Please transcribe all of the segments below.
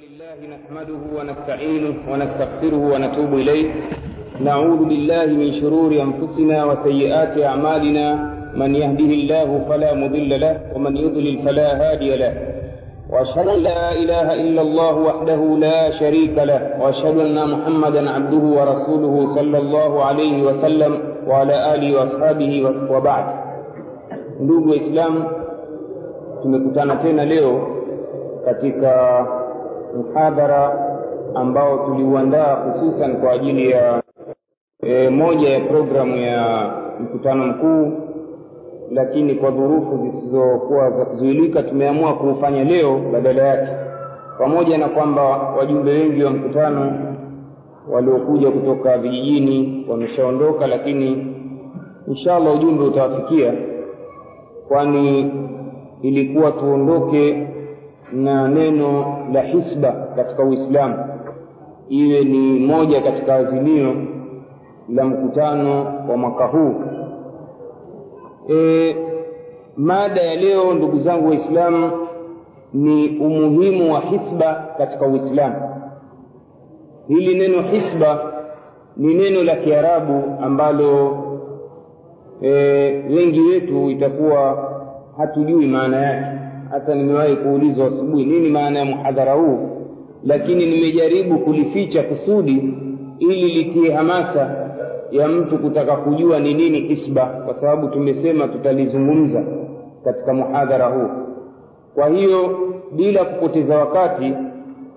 لله نحمده ونستعينه ونستغفره ونتوب إليه. نعوذ بالله من شرور أنفسنا وسيئات أعمالنا. من يهده الله فلا مضل له ومن يضلل فلا هادي له. وأشهد أن لا إله إلا الله وحده لا شريك له وأشهد أن محمدا عبده ورسوله صلى الله عليه وسلم وعلى آله وأصحابه وبعد. Ndugu waislamu tumekutana tena leo katika mhadhara ambao tuliuandaa hususan kwa ajili ya e, moja ya programu ya mkutano mkuu lakini kwa dhurufu zisizokuwa za kuzuilika tumeamua kuufanya leo badala yake. Pamoja na kwamba wajumbe wengi wa mkutano waliokuja kutoka vijijini wameshaondoka lakini inshallah ujumbe utawafikia kwani ilikuwa tuondoke na neno la hisba katika uislamu. Iwe ni moja katika azimio la mkutano wa mwaka huu. E, mada ya leo ndugu zangu waislamu ni umuhimu wa hisba katika uislamu. Hili neno hisba ni neno la kiarabu ambalo e, wengi wetu itakuwa hatujui maana yake hata nimewahi kuulizwa asubuhi nini maana ya muhadhara huu? Lakini nimejaribu kulificha kusudi ili litie hamasa ya mtu kutaka kujua ni nini hisba kwa sababu tumesema tutalizungumza katika muhadhara huu. Kwa hiyo bila kupoteza wakati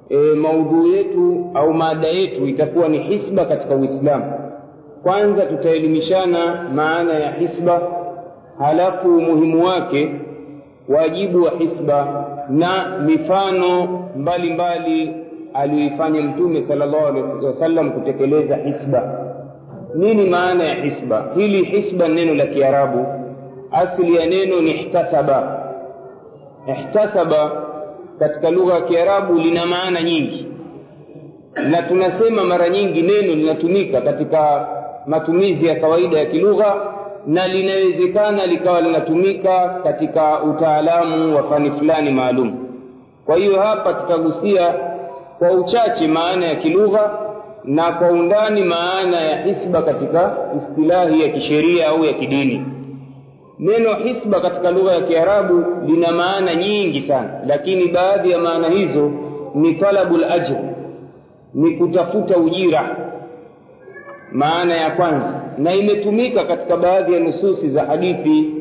e, maudhui yetu au maada yetu itakuwa ni hisba katika uislamu. Kwanza tutaelimishana maana ya hisba halafu umuhimu wake wajibu wa hisba na mifano mbalimbali aliyoifanya mtume sallallahu alaihi wasallam kutekeleza hisba. Nini maana ya hisba? Hili hisba neno la kiarabu. Asili ya neno ni ihtasaba. Ihtasaba katika lugha ya kiarabu lina maana nyingi. Na tunasema mara nyingi neno linatumika katika matumizi ya kawaida ya kilugha na linawezekana likawa linatumika katika utaalamu wa fani fulani maalum. Kwa hiyo hapa tutagusia kwa uchache maana ya kilugha na kwa undani maana ya hisba katika istilahi ya kisheria au ya kidini. Neno hisba katika lugha ya kiarabu lina maana nyingi sana lakini baadhi ya maana hizo ni talabul ajr ni kutafuta ujira maana ya kwanza na imetumika katika baadhi ya nususi za hadithi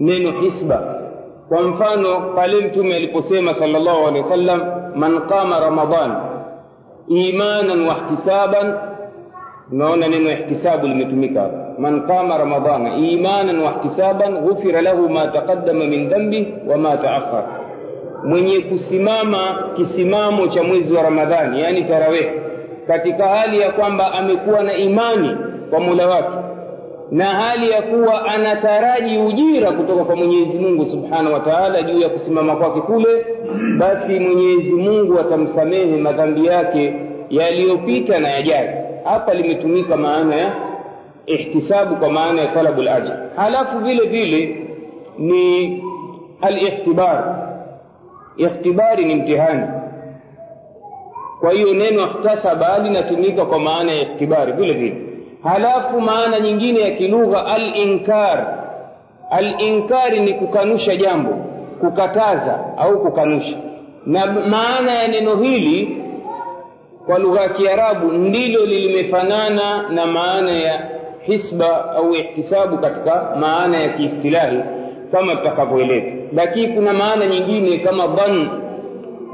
neno hisba. Kwa mfano pale mtume aliposema sallallahu alaihi wasallam man qama ramadan imanan wa ihtisaban unaona neno ihtisabu limetumika hapa. Man qama ramadana imanan wa ihtisaban ghufira lahu ma taqaddama min dhanbi wa ma taakhar mwenye kusimama kisimamo cha mwezi wa ramadhani yani tarawih katika hali ya kwamba amekuwa na imani kwa Mola wake na hali ya kuwa anataraji ujira kutoka kwa Mwenyezi Mungu Subhanahu wa juu ya kusimama kwake kule, basi Mwenyezi Mungu atamsamehe madhambi yake yaliyopita na yajayo. Hapa limetumika maana ya ihtisabu kwa maana ya talabul ajr. Halafu vile vile ni al-ihtibar. Ikhtibari ni mtihani. Kwa hiyo neno ihtasaba linatumika kwa maana ya ihtibari vile vile halafu maana nyingine ya kilugha al-inkar. Al-inkari ni kukanusha jambo kukataza au kukanusha. Na maana ya neno hili kwa lugha ya Kiarabu ndilo limefanana na maana ya hisba au ihtisabu katika maana ya kiistilahi kama tutakavyoeleza. Lakini kuna maana nyingine kama dhan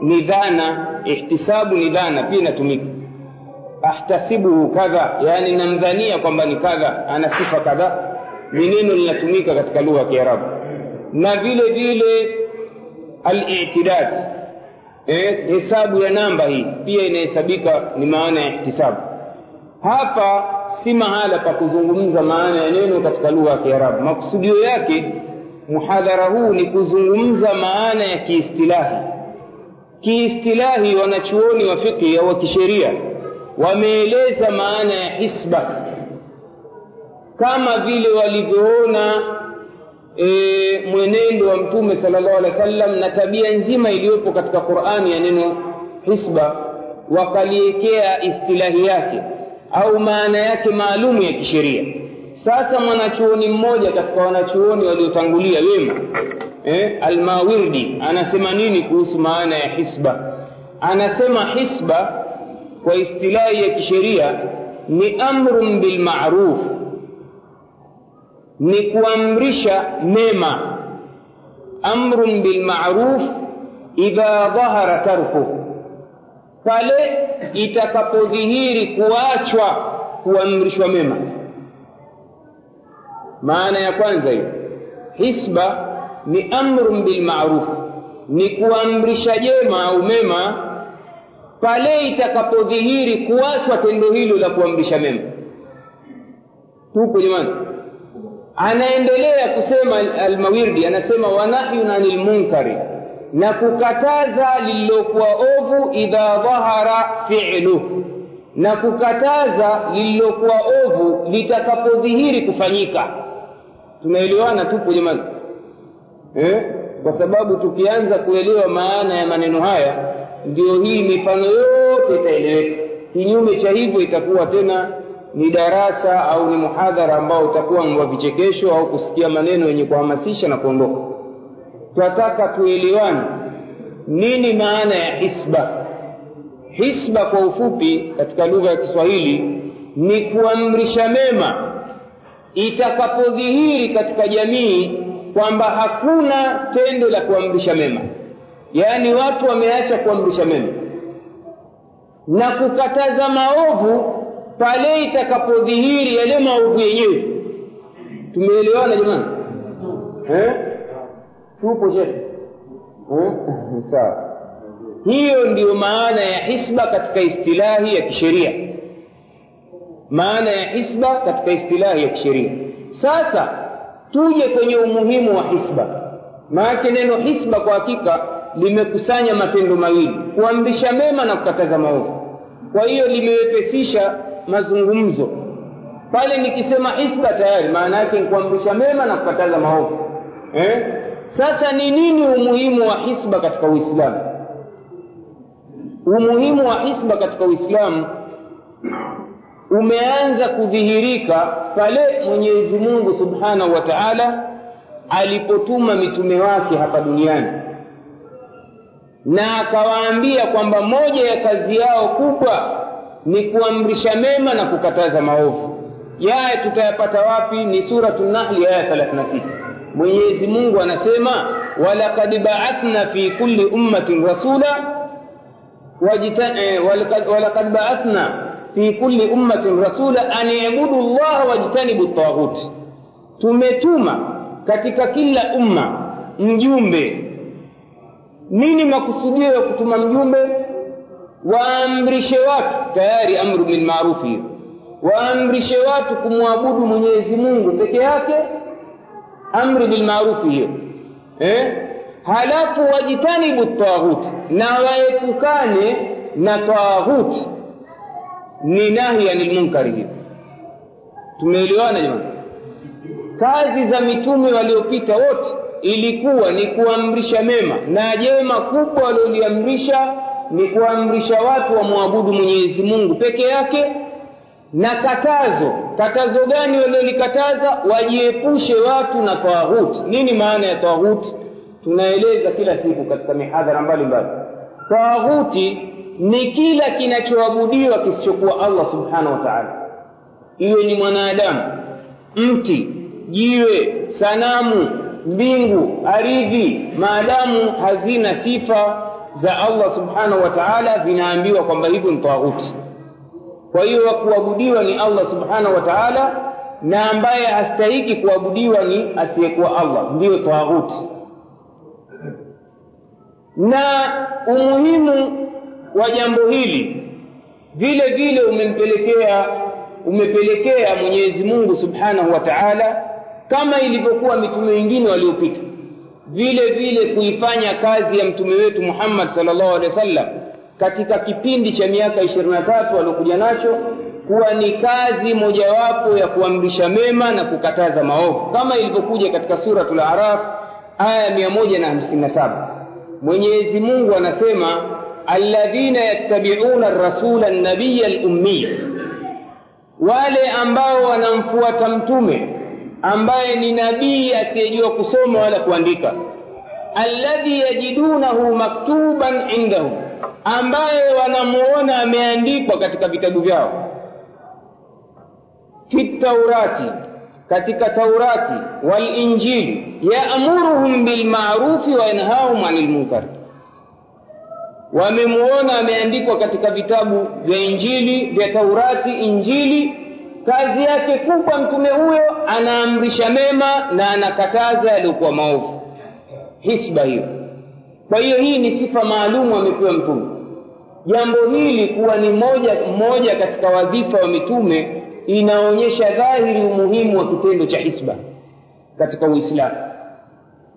ni dhana ihtisabu ni dhana pia inatumika ahtasibuhu kadha yani namdhania kwamba ni kadha ana sifa kadha. Ni neno linatumika katika lugha ya kiarabu. Na vile vile al-i'tidad. Eh, hesabu ya namba hii pia inahesabika ni maana ya ihtisabu. Hapa si mahala pa kuzungumza maana ya neno katika lugha ya kiarabu. Makusudio yake muhadhara huu ni kuzungumza maana ya kiistilahi. Kiistilahi wanachuoni wa fiqh au kisheria wameeleza maana ya hisba. Kama vile walivyoona e, mwenendo wa mtume sallallahu alaihi wasallam na tabia nzima iliyopo katika Qur'ani ya neno hisba wakaliekea istilahi yake au maana yake maalumu ya kisheria. Sasa mwanachuoni mmoja katika wanachuoni waliotangulia wema eh, almawirdi anasema nini kuhusu maana ya hisba? Anasema hisba kwa istilahi ya kisheria ni amrun bilmaruf ni kuamrisha mema amrun bilmaruf idha dhahara tarku, pale itakapodhihiri kuachwa kuamrishwa mema. Maana ya kwanza hiyo hisba ni amrun bilmaruf ni kuamrisha jema au mema pale itakapodhihiri kuachwa tendo hilo la kuamrisha mema. Tupo jamani. Anaendelea kusema almawirdi anasema wanahyun anil munkari na kukataza lililokuwa ovu idha dhahara fi'luh na kukataza lililokuwa ovu litakapodhihiri kufanyika. Tunaelewana tupo jamani. Eh? kwa sababu tukianza kuelewa maana ya maneno haya ndio hii mifano yote itaeleweka. Kinyume cha hivyo itakuwa tena ni darasa au ni muhadhara ambao utakuwa wa vichekesho au kusikia maneno yenye kuhamasisha na kuondoka. Twataka tuelewane nini maana ya hisba. Hisba kwa ufupi katika lugha ya kiswahili ni kuamrisha mema. Itakapodhihiri katika jamii kwamba hakuna tendo la kuamrisha mema yaani watu wameacha kuamrisha mema. Na kukataza maovu pale itakapodhihiri yale maovu yenyewe. Tumeelewana jamani? Eh? tupo shehe eh? sawa. Hiyo ndiyo maana ya hisba katika istilahi ya kisheria. Maana ya hisba katika istilahi ya kisheria. Sasa tuje kwenye umuhimu wa hisba. Maanake neno hisba kwa hakika limekusanya matendo mawili kuamrisha mema na kukataza maovu. Kwa hiyo limewepesisha mazungumzo. Pale nikisema hisba tayari maana yake ni kuamrisha mema na kukataza maovu. Eh? sasa ni nini umuhimu wa hisba katika uislamu? Umuhimu wa hisba katika uislamu umeanza kudhihirika pale mwenyezi mungu subhanahu wa taala alipotuma mitume wake hapa duniani na akawaambia kwamba moja ya kazi yao kubwa ni kuamrisha mema na kukataza maovu. Yaya tutayapata wapi? Ni suratu nahli aya 36 mwenyezi mungu anasema walakad baathna fi kulli ummatin rasula walakad baathna fi kulli ummatin rasula an ibudu llaha wajtanibu taghut tumetuma katika kila umma mjumbe nini makusudio ya kutuma mjumbe? Waamrishe watu. Tayari amru bilmarufi hiyo. Waamrishe watu kumwabudu mwenyezi mungu peke yake. Amri bilmarufi hiyo. Eh? halafu wajitanibu taghuti na waepukane na taghuti ni nahi anil munkari hiyo. Tumeelewana jamani? Kazi za mitume waliopita wote ilikuwa ni kuamrisha mema na jema kubwa walioliamrisha ni kuamrisha watu wamwabudu mwenyezi mungu peke yake. Na katazo katazo gani waliolikataza? Wajiepushe watu na tawaghuti nini maana ya tawaghuti tunaeleza kila siku katika mihadhara mbalimbali. Tawaghuti ni kila kinachoabudiwa kisichokuwa allah subhanahu wa taala. Iwe ni mwanadamu mti jiwe sanamu mbingu ardhi, maadamu hazina sifa za allah subhanahu wa taala vinaambiwa kwamba hivyo ni taghuti. kwa hiyo kuabudiwa ni allah subhanahu wa taala na ambaye hastahiki kuabudiwa ni asiyekuwa allah ndiyo taghuti. na umuhimu wa jambo hili vile vile umempelekea umepelekea mwenyezi mungu subhanahu wa taala kama ilivyokuwa mitume wengine waliopita. Vile vile kuifanya kazi ya mtume wetu muhammad sallallahu alehi wasallam katika kipindi cha miaka ishirini na tatu aliokuja nacho kuwa ni kazi mojawapo ya kuamrisha mema na kukataza maovu. Kama ilivyokuja katika suratul araf aya na hamsini na saba. Mwenyezi mungu anasema alladhina yattabi'una rasula an-nabiyya al-ummiy wale ambao wanamfuata mtume ambaye ni nabii asiyejua kusoma wala kuandika. Alladhi yajidunahu maktuban indahum ambaye wanamuona ameandikwa katika vitabu vyao. Fi taurati katika taurati walinjili yaamuruhum bilmarufi wa yanhahum anil munkar. Wamemuona ameandikwa katika vitabu vya injili vya taurati injili kazi yake kubwa mtume huyo anaamrisha mema na anakataza yaliyokuwa maovu. Hisba hiyo. Kwa hiyo hii ni sifa maalumu amepewa mtume. Jambo hili kuwa ni moja mmoja katika wadhifa wa mitume inaonyesha dhahiri umuhimu wa kitendo cha hisba katika uislamu.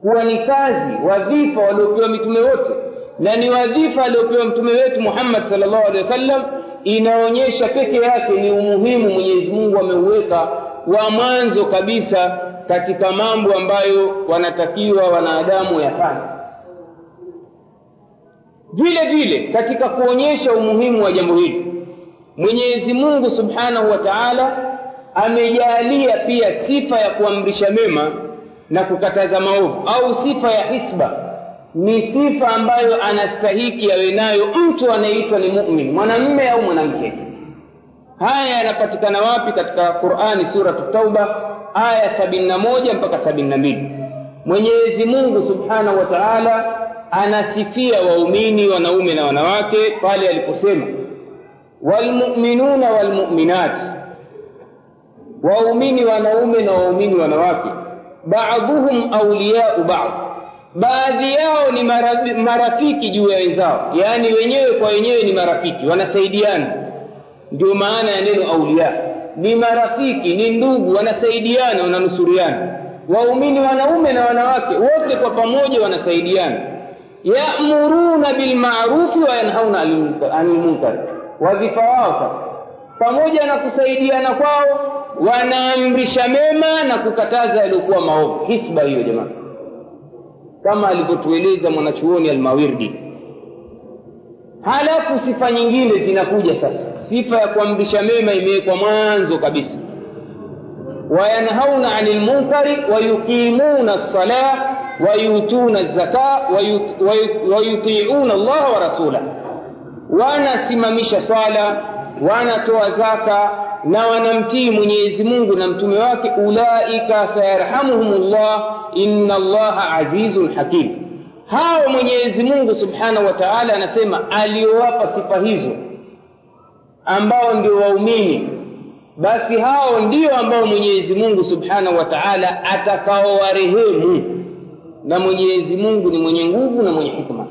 Kuwa ni kazi wadhifa waliopewa mitume wote na ni wadhifa aliopewa mtume wetu muhammad salllahu alehi wasallam inaonyesha peke yake ni umuhimu mwenyezi mungu ameuweka wa mwanzo kabisa katika mambo ambayo wanatakiwa wanadamu yafanye. Vile vile katika kuonyesha umuhimu wa jambo hili mwenyezi mungu subhanahu wa taala amejalia pia sifa ya kuamrisha mema na kukataza maovu au sifa ya hisba ni sifa ambayo anastahiki awe nayo mtu anayeitwa ni mumin mwanamme au mwanamke. Haya yanapatikana wapi katika qurani suratu tauba? Aya sabini na moja mpaka sabini na mbili. Mwenyezi mungu subhanahu wa taala anasifia waumini wanaume na wanawake pale aliposema walmuminuna walmuminati waumini wanaume na waumini wanawake. Baadhuhum auliyau bad baadhi yao ni marafiki juu ya wenzao. Yaani wenyewe kwa wenyewe ni marafiki wanasaidiana. Ndio maana ya neno aulia ni marafiki ni ndugu wanasaidiana wananusuriana. Waumini wanaume na wanawake wote kwa pamoja wanasaidiana. Yamuruna bilmarufi wa yanhauna anil wadhifa wao sasa. Pamoja na kusaidiana kwao wanaamrisha mema na kukataza yaliyokuwa maovu. Hisba hiyo jamani kama alivyotueleza mwanachuoni almawirdi halafu sifa nyingine zinakuja sasa. Sifa ya kuamrisha mema imewekwa mwanzo kabisa. Wayanhauna ani lmunkari wayuqimuna lsalah wayutuna zaka wayutiuna allaha wa rasulah wanasimamisha swala wanatoa zaka na wanamtii mwenyezi mungu na mtume wake ulaika sayarhamuhum llah inna allaha azizun hakim. Hao mwenyezi mungu subhanahu wa taala anasema aliowapa sifa hizo ambao ndio waumini basi hao ndio ambao mwenyezi mungu subhanahu wa taala atakaowarehemu. Na mwenyezi mungu ni mwenye nguvu na mwenye hikma.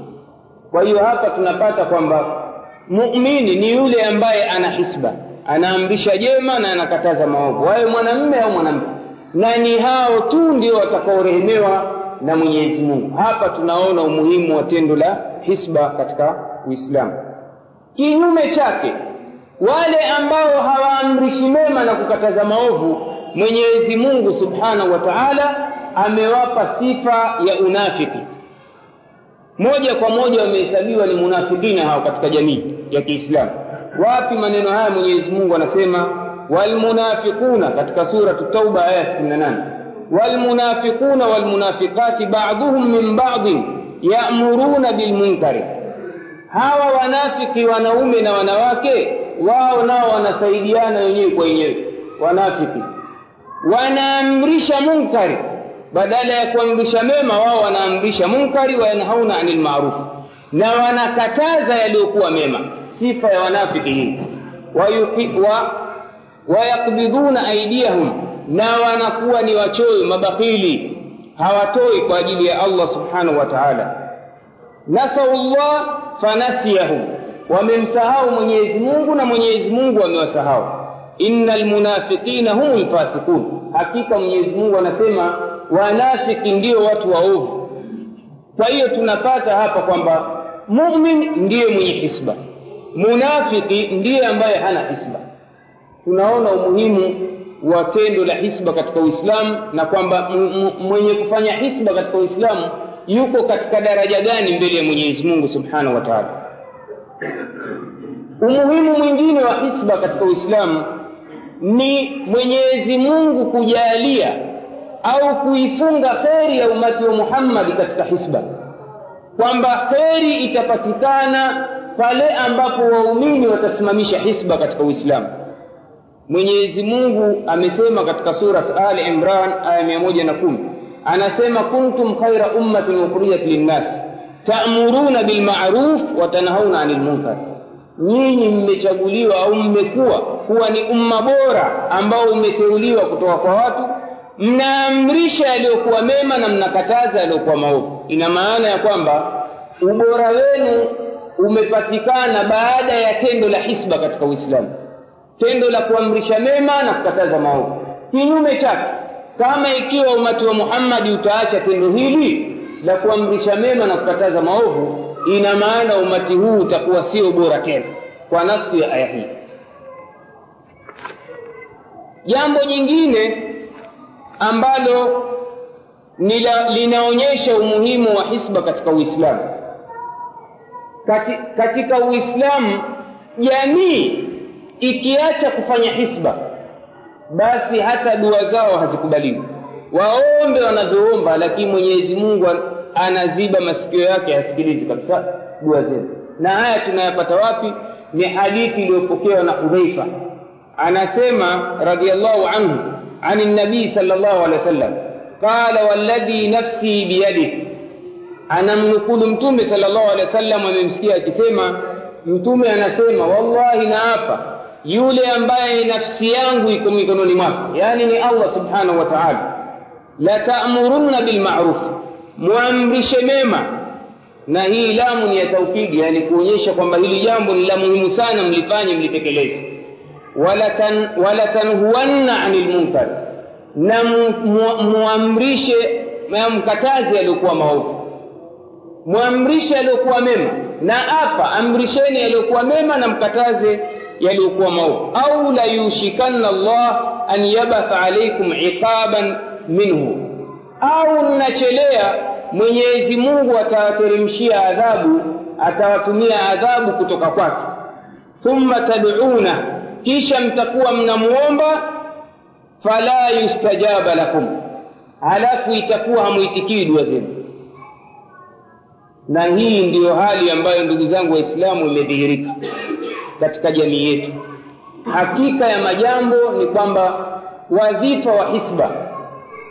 Kwa hiyo hapa tunapata kwamba mumini ni yule ambaye ana hisba anaamrisha jema na anakataza maovu. Wawe mwanamme au mwanamke. Na ni hao tu ndio watakaorehemewa na mwenyezi mungu. Hapa tunaona umuhimu wa tendo la hisba katika uislamu. Kinyume chake wale ambao hawaamrishi mema na kukataza maovu mwenyezi mungu subhanahu wa taala amewapa sifa ya unafiki. Moja kwa moja wamehesabiwa ni munafikina hao katika jamii ya kiislamu wapi maneno haya mwenyezi mungu anasema? Walmunafiquna katika sura tauba aya 68 walmunafiquna walmunafiqati baduhum min ba'dhin yamuruna bilmunkari hawa wanafiki wanaume na wanawake wao nao wanasaidiana wenyewe kwa wenyewe. Wanafiki. Wanaamrisha munkari. Badala ya kuamrisha mema wao wanaamrisha munkari wayanhauna anil ma'ruf, na wanakataza yaliyokuwa mema sifa ya wanafiki hii. Wayakbidhuna aidiyahum na wanakuwa ni wachoyo mabakili. Hawatoi kwa ajili ya allah subhanahu wa taala. Nasau llah fanasiyahum wamemsahau mwenyezi mungu na mwenyezi mungu amewasahau. Inna lmunafiqina hum lfasiqun hakika mwenyezi mungu anasema wanafiki ndio watu waovu. Kwa hiyo tunapata hapa kwamba mumin ndiye mwenye hisba munafiki ndiye ambaye hana hisba. Tunaona umuhimu wa tendo la hisba katika uislamu na kwamba mwenye kufanya hisba katika uislamu yuko katika daraja gani mbele ya mwenyezi mungu subhanahu wa taala? Umuhimu mwingine wa hisba katika uislamu ni mwenyezi mungu kujalia au kuifunga kheri ya umati wa muhammadi katika hisba. Kwamba kheri itapatikana pale ambapo waumini watasimamisha hisba katika uislamu. Mwenyezi mungu amesema katika surat ali imran aya mia moja na kumi anasema kuntum khaira ummatin ukhrijat linnas ta'muruna bilmaruf watanhauna ani lmunkar nyinyi mmechaguliwa au mmekuwa kuwa ni umma bora ambao umeteuliwa kutoka kwa watu mnaamrisha yaliyokuwa mema na mnakataza yaliyokuwa maovu. Ina maana ya kwamba ubora wenu umepatikana baada ya tendo la hisba katika uislamu. Tendo la kuamrisha mema na kukataza maovu. Kinyume chake. Kama ikiwa umati wa muhammadi utaacha tendo hili la kuamrisha mema na kukataza maovu ina maana umati huu utakuwa sio bora tena. Kwa nafsi ya aya hii. Jambo jingine ambalo linaonyesha umuhimu wa hisba katika uislamu kati, katika Uislamu jamii ikiacha kufanya hisba, basi hata dua zao hazikubaliwi. Waombe wanavyoomba, lakini Mwenyezi Mungu anaziba masikio yake, hasikilizi kabisa dua zenu. Na haya tunayapata wapi? Ni hadithi iliyopokewa na Hudhaifa, anasema radhiyallahu anhu, an nabii sallallahu alaihi wasallam qala walladhi nafsi biyadihi anamnukulu mtume sallallahu alaihi wasallam amemsikia akisema mtume anasema wallahi naapa yule ambaye nafsi yangu iko mikononi mwake yani ni allah subhanahu wa taala. Latamurunna bilmaruf mwamrishe mema. Na hii lamu ni ya taukidi yani kuonyesha kwamba hili jambo ni la muhimu sana mlifanye mlitekeleze. Walatanhuanna ani lmunkar na muamrishe mkatazi aliyokuwa maovu mwamrishe yaliyokuwa mema. Na apa amrisheni yaliyokuwa mema na mkataze yaliyokuwa maovu. Au la yushikanna allah an yabatha alaikum iqaban minhu. Au mnachelea mwenyezi mungu atawateremshia adhabu atawatumia adhabu kutoka kwake. Thumma taduna kisha mtakuwa mnamuomba fala yustajaba lakum. Halafu itakuwa hamuitikii dua zenu na hii ndiyo hali ambayo ndugu zangu waislamu imedhihirika katika jamii yetu. Hakika ya majambo ni kwamba wadhifa wa hisba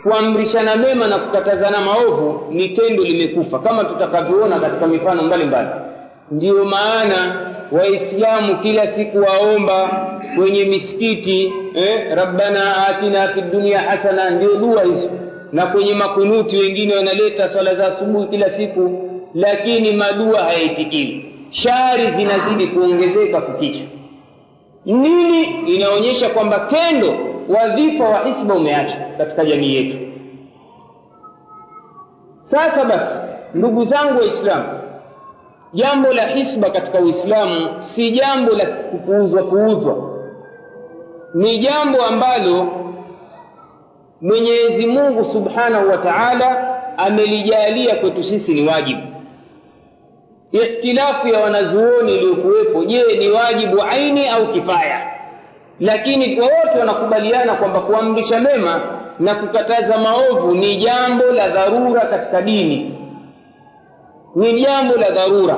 kuamrishana mema na kukatazana maovu ni tendo limekufa kama tutakavyoona katika mifano mbalimbali. Ndiyo maana waislamu kila siku waomba kwenye misikiti eh, rabbana atina fi dunia hasana ndio dua hizo. Na kwenye makunuti wengine wanaleta swala za asubuhi kila siku lakini madua hayaitikiwi shari zinazidi kuongezeka kukicha. Nini inaonyesha kwamba tendo wadhifa wa hisba umeacha katika jamii yetu? Sasa basi ndugu zangu waislamu jambo la hisba katika uislamu si jambo la kupuuzwa puuzwa. Ni jambo ambalo mwenyezi mungu subhanahu wa taala amelijalia kwetu sisi ni wajibu ikhtilafu ya wanazuoni iliyokuwepo je ni wajibu aini au kifaya? Lakini wote wanakubaliana kwamba kuamrisha mema na kukataza maovu ni jambo la dharura katika dini. Ni jambo la dharura.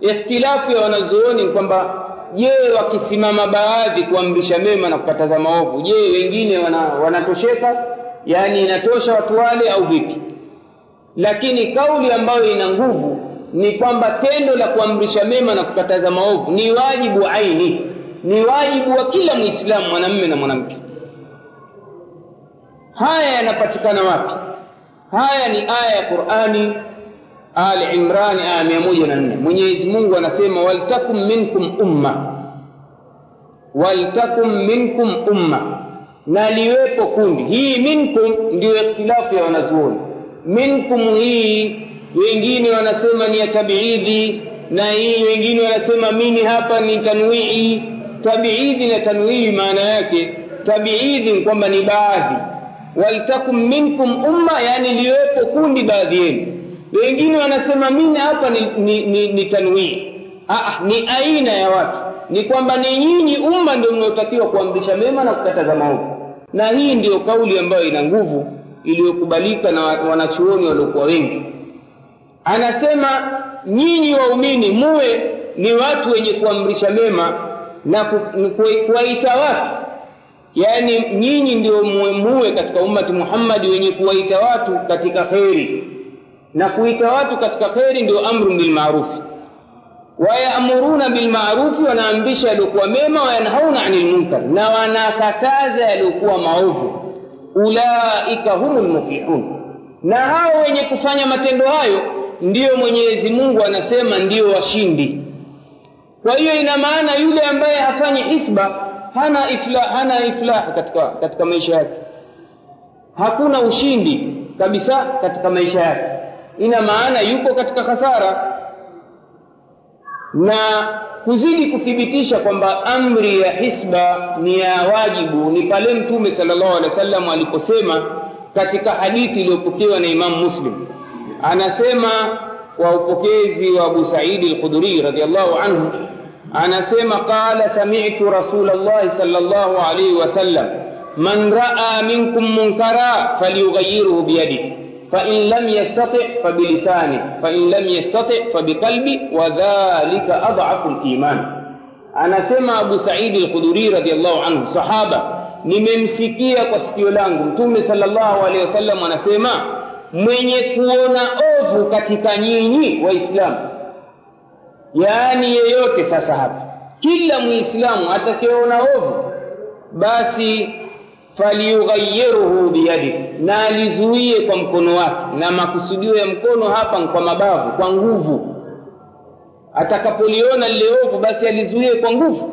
Ikhtilafu ya wanazuoni ni kwamba je wakisimama baadhi kuamrisha mema na kukataza maovu je wengine wana, wanatosheka? Yaani inatosha watu wale au vipi? Lakini kauli ambayo ina nguvu ni kwamba tendo la kuamrisha mema na kukataza maovu ni wajibu aini ni wajibu wa kila mwislamu mwanamume na mwanamke. Haya yanapatikana wapi? Haya ni aya ya qurani ali imrani aya mia moja na nne. Mwenyezi mungu anasema waltakum minkum umma waltakum minkum umma. Na liwepo kundi. Hii minkum ndiyo ikhtilafu ya wanazuoni. Minkum hii wengine wanasema ni ya tabiidhi na hii wengine wanasema mini hapa ni tanwii. Tabiidhi na tanwii maana yake tabiidhi kwamba ni baadhi. Waltakum minkum umma yani liwepo kundi baadhi yenu. Wengine wanasema mini hapa ni, ni, ni, ni tanwii. Ah, ni aina ya watu. Ni kwamba ni nyinyi umma ndio mnaotakiwa kuamrisha mema na kukataza maovu. Na hii ndiyo kauli ambayo ina nguvu iliyokubalika na wanachuoni waliokuwa wengi anasema nyinyi waumini muwe ni watu wenye kuamrisha mema na kuwaita watu. Yaani nyinyi ndio muwe, katika ummati muhammadi wenye kuwaita watu katika kheri. Na kuita watu katika kheri ndio amru bilmarufi wayamuruna bilmarufi wanaamrisha yaliyokuwa mema wayanhauna ani lmunkar na wanakataza yaliyokuwa maovu. Ulaika humu lmuflihun na hao wenye kufanya matendo hayo ndiyo mwenyezi mungu anasema ndiyo washindi. Kwa hiyo ina maana yule ambaye hafanyi hisba hana iflah, hana katika, katika maisha yake. Hakuna ushindi kabisa katika maisha yake. Ina maana yuko katika hasara na kuzidi kuthibitisha kwamba amri ya hisba ni ya wajibu ni pale mtume sala llahu alehi wa sallam aliposema katika hadithi iliyopokewa na imamu Muslim anasema kwa upokezi wa Abu Sa'id al-Khudri radhiyallahu anhu anasema qala sami'tu Rasulullah sallallahu alayhi wasallam man ra'a minkum munkara falyughayyirhu biyadihi فإن لم يستطع فبلسانه فإن لم يستطع فبقلبه وذلك أضعف الإيمان anasema Abu Saidi al-Khudri radhiyallahu anhu sahaba nimemsikia kwa sikio langu mtume sallallahu alaihi wasallam anasema mwenye kuona ovu katika nyinyi waislamu. Yaani yeyote sasa hapa kila muislamu atakayeona ovu basi faliughayiruhu biyadi na alizuie kwa mkono wake na makusudio ya mkono hapa kwa mabavu kwa nguvu. Atakapoliona lile ovu basi alizuie kwa nguvu.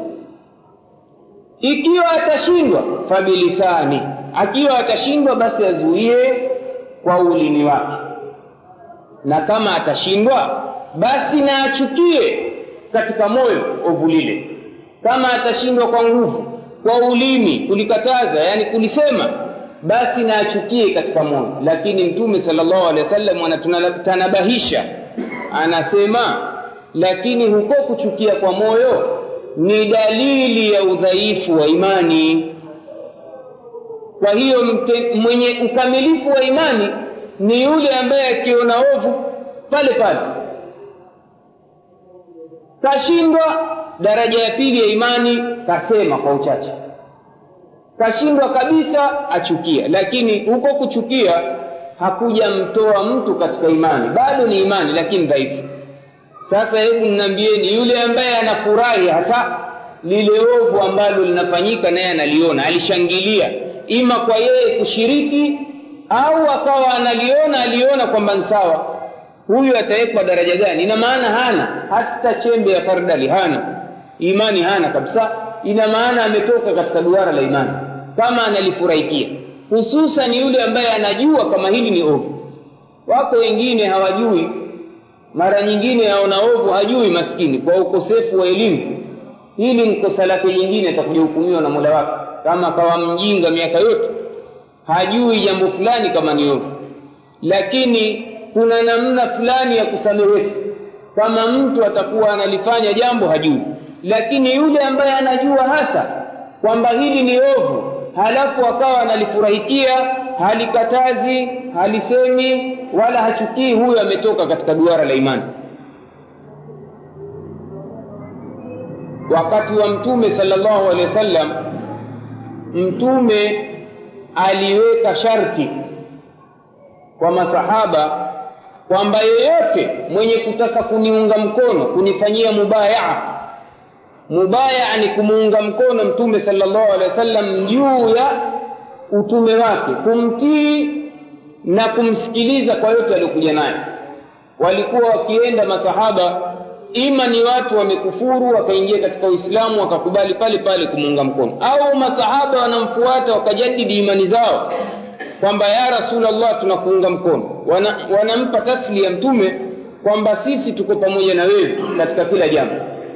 Ikiwa atashindwa fabilisani. Akiwa atashindwa basi azuie kwa ulimi wake. Na kama atashindwa basi na achukie katika moyo ovu lile. Kama atashindwa kwa nguvu kwa ulimi kulikataza yani kulisema basi na achukie katika moyo. Lakini mtume sallallahu alaihi wasallam anatanabahisha anasema lakini huko kuchukia kwa moyo ni dalili ya udhaifu wa imani kwa hiyo mwenye ukamilifu wa imani ni yule ambaye akiona ovu pale pale. Kashindwa daraja ya pili ya imani kasema kwa uchache. Kashindwa kabisa achukia. Lakini huko kuchukia hakujamtoa mtu katika imani. Bado ni imani lakini dhaifu. Sasa hebu mnaambieni yule ambaye anafurahi hasa lile ovu ambalo linafanyika naye analiona alishangilia ima kwa yeye kushiriki au akawa analiona aliona kwamba ni sawa huyu atawekwa daraja gani? Ina maana hana. Hata chembe ya fardali hana imani hana kabisa. Ina maana ametoka katika duara la imani kama analifurahikia. Hususan yule ambaye anajua kama hili ni ovu. Wako wengine hawajui. Mara nyingine aona ovu hajui maskini kwa ukosefu wa elimu. Hili ni kosa lake lingine atakuja hukumiwa na mola wake kama akawa mjinga miaka yote. Hajui jambo fulani kama ni ovu lakini kuna namna fulani ya kusameheka kama mtu atakuwa analifanya jambo hajui. Lakini yule ambaye anajua hasa kwamba hili ni ovu halafu akawa analifurahikia halikatazi halisemi wala hachukii huyo ametoka katika duara la imani. Wakati wa mtume sallallahu alaihi wasallam mtume aliweka sharti kwa masahaba kwamba yeyote mwenye kutaka kuniunga mkono kunifanyia mubayaa mubayaa ni kumuunga mkono mtume sallallahu alaihi wasallam juu ya utume wake kumtii na kumsikiliza kwa yote aliyokuja nayo. Walikuwa wakienda masahaba ima ni watu wamekufuru wakaingia katika uislamu wakakubali pale pale kumuunga mkono. Au masahaba wanamfuata wakajadidi imani zao kwamba ya rasulllah tunakuunga mkono. Wana, wanampa taslia mtume kwamba sisi tuko pamoja na wewe katika kila jambo.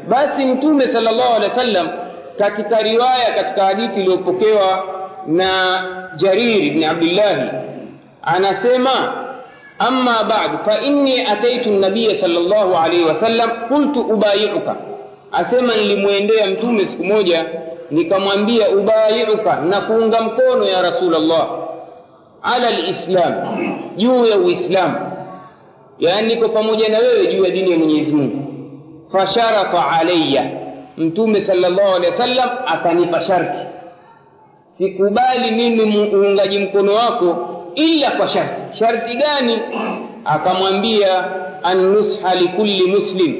Basi mtume sallallahu alaihi wasallam katika riwaya katika hadithi iliyopokewa na Jariri ibn abdillahi anasema amma بعد فإني أتيت النبي صلى الله عليه وسلم قلت أبايعك asema nilimwendea mtume siku moja nikamwambia ubayiuka na kuunga mkono ya rasulllah ala lislam juu ya uislamu. Yaani niko pamoja na wewe juu ya dini ya mwenyezi mungu. Fasharata alaya mtume salllahu alehi wasallam akanipa sharti. Sikubali mimi uungaji mkono wako illa kwa sharti. Sharti gani? Akamwambia annusha likulli muslim.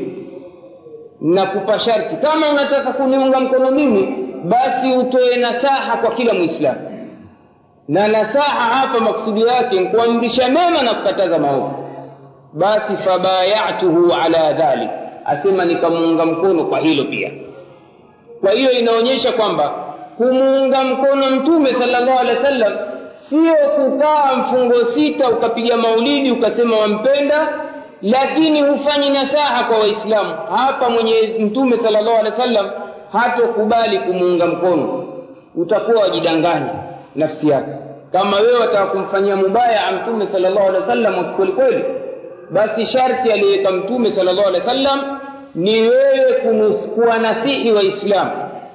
Nakupa sharti. Kama unataka kuniunga mkono mimi basi utoe nasaha kwa kila mwislamu na nasaha hapa maksudi yake ni mema na kukataza maovu. Basi fabayatuhu ala dhalik. Asema nikamuunga mkono kwa hilo pia. Kwa hiyo inaonyesha kwamba kumuunga mkono mtume sallallahu alaihi wasallam sio kukaa mfungo sita ukapiga maulidi ukasema wampenda lakini hufanyi nasaha kwa waislamu. Hapa mwenyezi mtume salllahu alehi wa sallam hatokubali kumuunga mkono. Utakuwa wajidanganya nafsi yako. Kama wewe wataka kumfanyia mubaya mtume sallallahu alehi wa sallam wakikwelikweli basi sharti aliyeweka mtume salllahu alehi wa sallam ni wewe kuwanasihi waislamu.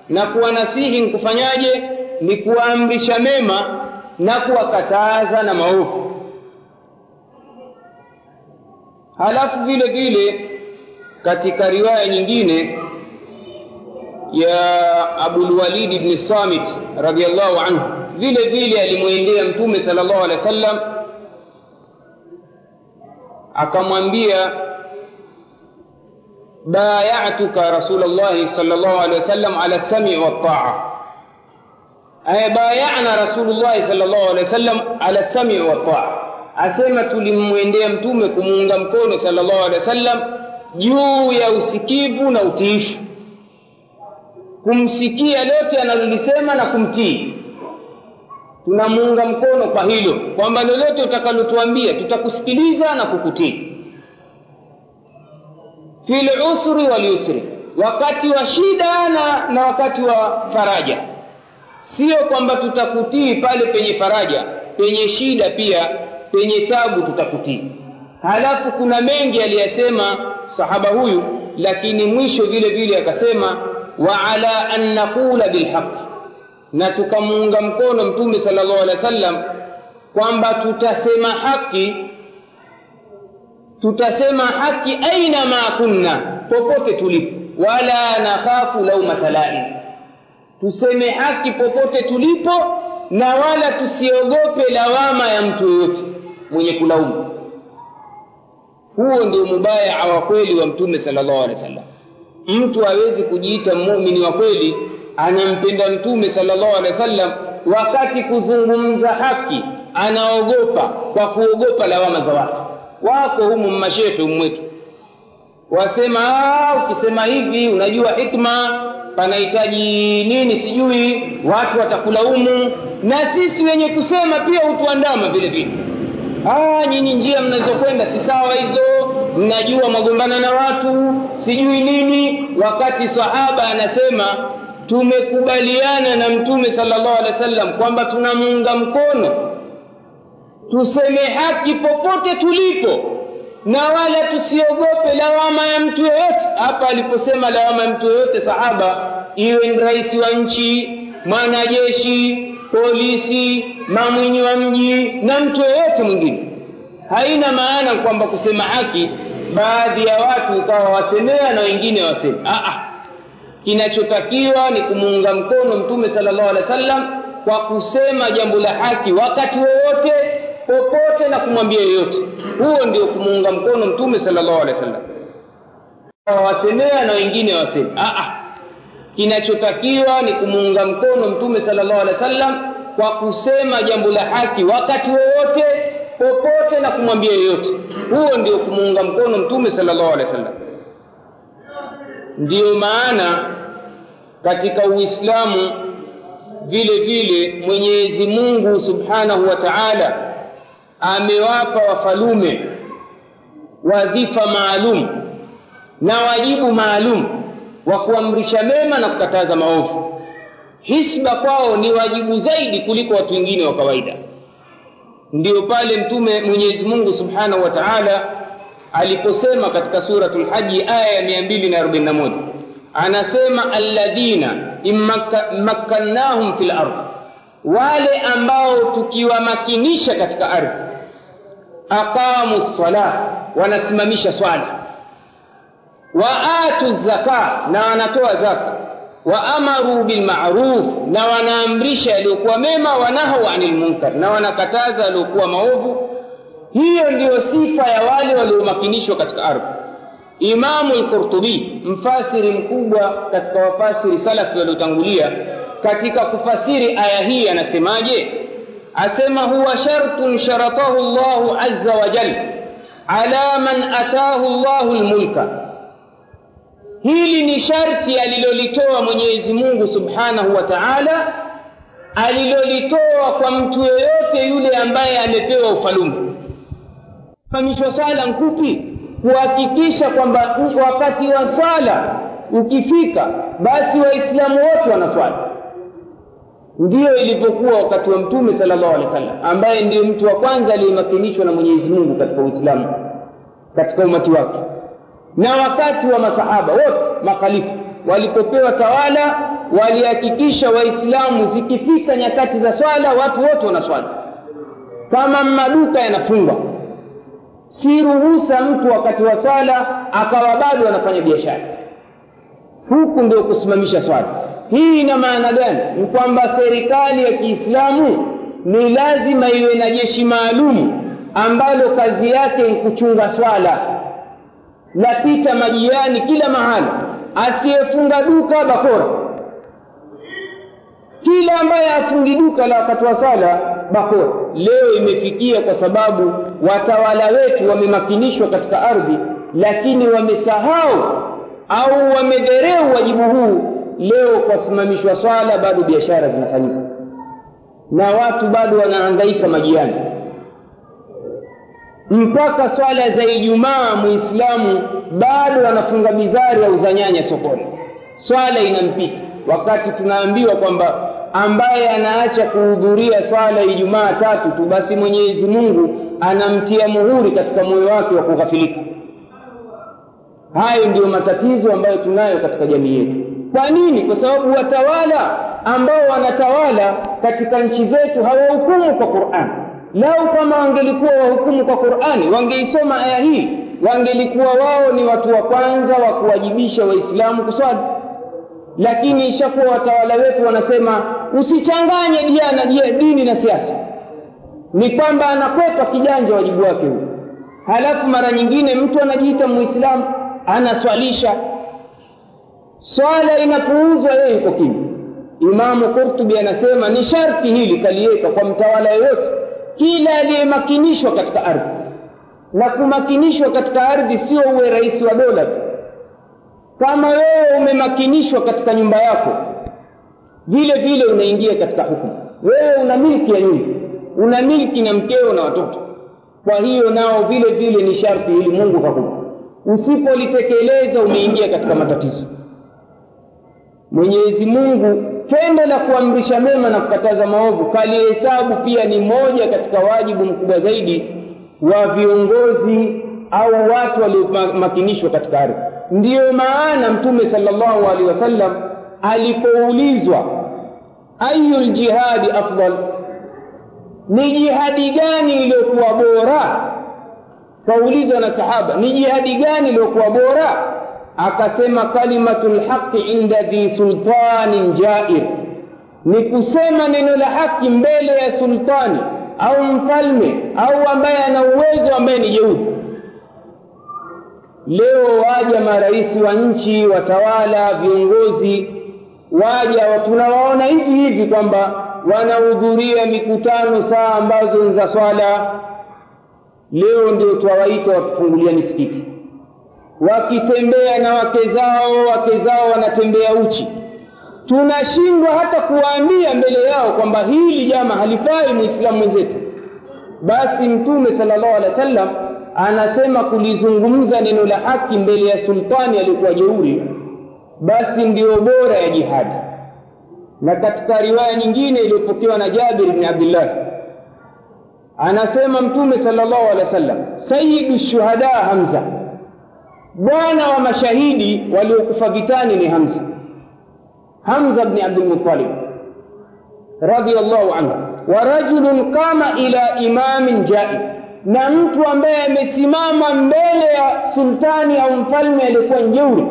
Na kuwanasihi nkufanyaje ni kuwaamrisha mema na kuwakataza na maovu. Halafu vile vile katika riwaya nyingine ya abulwalidi bni samit radiallahu anhu vile vile alimwendea mtume sallallahu alaihi wasallam akamwambia bayatuka rasulllahi sallallahu alaihi wasallam ala sami waltaa aya bayana rasulullahi sallallahu alaihi wasallam ala sami waltaa asema tulimwendea mtume kumuunga mkono sallallahu alaihi wasallam juu ya usikivu na utiifu. Kumsikia lote analolisema na kumtii. Tunamuunga mkono kwa hilo kwamba lolote utakalotuambia tutakusikiliza na kukutii. Fil usri wal yusri wakati wa shida na, na wakati wa faraja sio kwamba tutakutii pale penye faraja penye shida pia penye tabu tutakutii. Halafu kuna mengi aliyasema sahaba huyu lakini mwisho vile vile akasema wa ala an naqula bilhaqi na tukamuunga mkono mtume sallallahu alaihi wasallam kwamba tutasema haki tutasema haki aina ma kunna popote tulipo. Wala nakhafu laumata laim tuseme haki popote tulipo na wala tusiogope lawama ya mtu yoyote mwenye kulaumu. Huo ndio mubayaa wa kweli wa mtume sallallahu alaihi wasallam. Mtu hawezi kujiita muumini wa kweli anampenda mtume sallallahu alaihi wasallam wakati kuzungumza haki anaogopa kwa kuogopa lawama za watu. Wako humu mashekhe umwetu wasema ukisema hivi unajua hikma panahitaji nini sijui watu watakulaumu. Na sisi wenye kusema pia hutuandama vile vile. Nyinyi njia mnazokwenda si sawa hizo. Mnajua magombana na watu sijui nini. Wakati sahaba anasema tumekubaliana na mtume sallallahu alaihi wasallam kwamba tunamuunga mkono. Tuseme haki popote tulipo na wala tusiogope lawama ya mtu yoyote. Hapa aliposema lawama ya mtu yoyote sahaba iwe ni rais wa nchi mwanajeshi polisi mamwinyi wa mji na mtu yoyote mwingine. Haina maana kwamba kusema haki baadhi ya watu ukawa wasemea na wengine waseme. Kinachotakiwa ni kumuunga mkono mtume sallallahu alaihi wasallam kwa kusema jambo la haki wakati wowote popote na kumwambia yeyote. Huo ndio kumuunga mkono mtume sallallahu alaihi wasallam. Wasemea na wengine waseme kinachotakiwa ni kumuunga mkono mtume sallallahu alaihi wasallam kwa kusema jambo la haki wakati wowote popote na kumwambia yeyote. Huo ndio kumuunga mkono mtume sallallahu alaihi wasallam. Ndiyo maana katika uislamu vile vile mwenyezi mungu subhanahu wa taala amewapa wafalume wadhifa maalum na wajibu maalum wa kuamrisha mema na kukataza maovu. Hisba kwao ni wajibu zaidi kuliko watu wengine wa kawaida. Ndiyo pale mtume mwenyezi mungu subhanahu wa taala aliposema katika suratul haji aya ya 241 anasema alladhina immakkannahum fil ardh wale ambao tukiwamakinisha katika ardhi aqamu ssalah wanasimamisha swala. Wa atu zaka na wanatoa zaka. Wa amaru bilmaruf na wanaamrisha yaliyokuwa mema wanahau anil munkar na wanakataza yaliyokuwa maovu. Hiyo ndiyo sifa ya wale waliomakinishwa katika ardhi. Imamu lqurtubi mfasiri mkubwa katika wafasiri salafi waliotangulia katika kufasiri aya hii anasemaje asema huwa shartun sharatahu Allahu azza wa wajal ala man atahu Allahu almulka. hili ni sharti alilolitoa mwenyezi mungu subhanahu wa taala alilolitoa kwa mtu yeyote yule ambaye amepewa ufalume Famishwa sala nkupi kuhakikisha kwamba wakati wa sala ukifika basi waislamu wote wanaswali ndiyo ilivyokuwa wakati wa mtume sallallahu alaihi wasallam ambaye ndiyo mtu wa kwanza aliyemakinishwa na mwenyezi mungu katika uislamu katika umati wake. Na wakati wa masahaba wote makhalifu walipopewa tawala walihakikisha waislamu zikifika nyakati za swala watu wote wanaswala kama maduka yanafungwa si ruhusa mtu wakati wa swala akawa bado anafanya biashara. Huku ndio kusimamisha swala hii ina maana gani? Ni kwamba serikali ya kiislamu ni lazima iwe na jeshi maalum ambalo kazi yake ni kuchunga swala lapita majiani kila mahali asiyefunga duka bakora kila ambaye afungi duka la wakati wa swala bakora leo imefikia kwa sababu watawala wetu wamemakinishwa katika ardhi lakini wamesahau au wamedhereu wajibu huu leo kwasimamishwa swala bado biashara zinafanyika. Na watu bado wanahangaika majiani. Mpaka swala za ijumaa muislamu bado anafunga bidhari au uzanyanya sokoni. Swala inampita wakati tunaambiwa kwamba ambaye anaacha kuhudhuria swala ijumaa tatu tu basi mwenyezi mungu anamtia muhuri katika moyo wake wa kughafilika. Hayo ndiyo matatizo ambayo tunayo katika jamii yetu kwa nini? Kwa sababu watawala ambao wanatawala katika nchi zetu hawahukumu kwa qurani lau kama wangelikuwa wahukumu kwa qurani wangeisoma aya hii wangelikuwa wao ni watu wa kwanza wa kuwajibisha waislamu kuswali. Lakini ishakuwa watawala wetu wanasema usichanganye diana dini na siasa. Ni kwamba anakwepa kijanja wajibu wake huu halafu mara nyingine mtu anajiita muislamu anaswalisha swala inapuuzwa yeye iko kimya. Imamu qurtubi anasema ni sharti hili kaliweka kwa mtawala yoyote kila aliyemakinishwa katika ardhi. Na kumakinishwa katika ardhi sio uwe rais wa dola kama wewe umemakinishwa katika nyumba yako vile vile unaingia katika hukumu. Wewe una milki ya nyumba una milki na mkeo na watoto. Kwa hiyo nao vile vile ni sharti ili mungu kakupa usipolitekeleza umeingia katika matatizo mwenyezi mungu tendo la kuamrisha mema na kukataza maovu. Kalihesabu pia ni moja katika wajibu mkubwa zaidi wa viongozi au watu waliomakinishwa katika ardhi. Ndiyo maana mtume salllahu alehi wasallam alipoulizwa ayu ljihadi afdal? Ni jihadi gani iliyokuwa bora? Kaulizwa na sahaba ni jihadi gani iliyokuwa bora akasema kalimatu lhaqi inda dhi sultanin jair. Ni kusema neno la haki mbele ya sultani au mfalme au ambaye ana uwezo ambaye ni jeuri leo waja marais wa nchi watawala viongozi waja tunawaona hivi hivi kwamba wanahudhuria mikutano saa ambazo ni za swala. Leo ndio twawaita watufungulia misikiti wakitembea na wake zao wake zao wanatembea uchi. Tunashindwa hata kuwaambia mbele yao kwamba hili jama halifai muislamu mwenzetu. Basi mtume salllahu alehi wa sallam anasema kulizungumza neno la haki mbele ya sultani aliyekuwa jeuri basi ndiyo bora ya jihadi. Na katika riwaya nyingine iliyopokewa na jabir bni abdillah anasema mtume salllahu alehi wa sallam sayidu shuhada hamza bwana wa mashahidi waliokufa vitani ni hamza. Hamza bni abdulmutalib radhiyallahu anhu. Wa rajulun qama ila imamin jai. Na mtu ambaye amesimama mbele ya sultani au mfalme aliyekuwa njeuri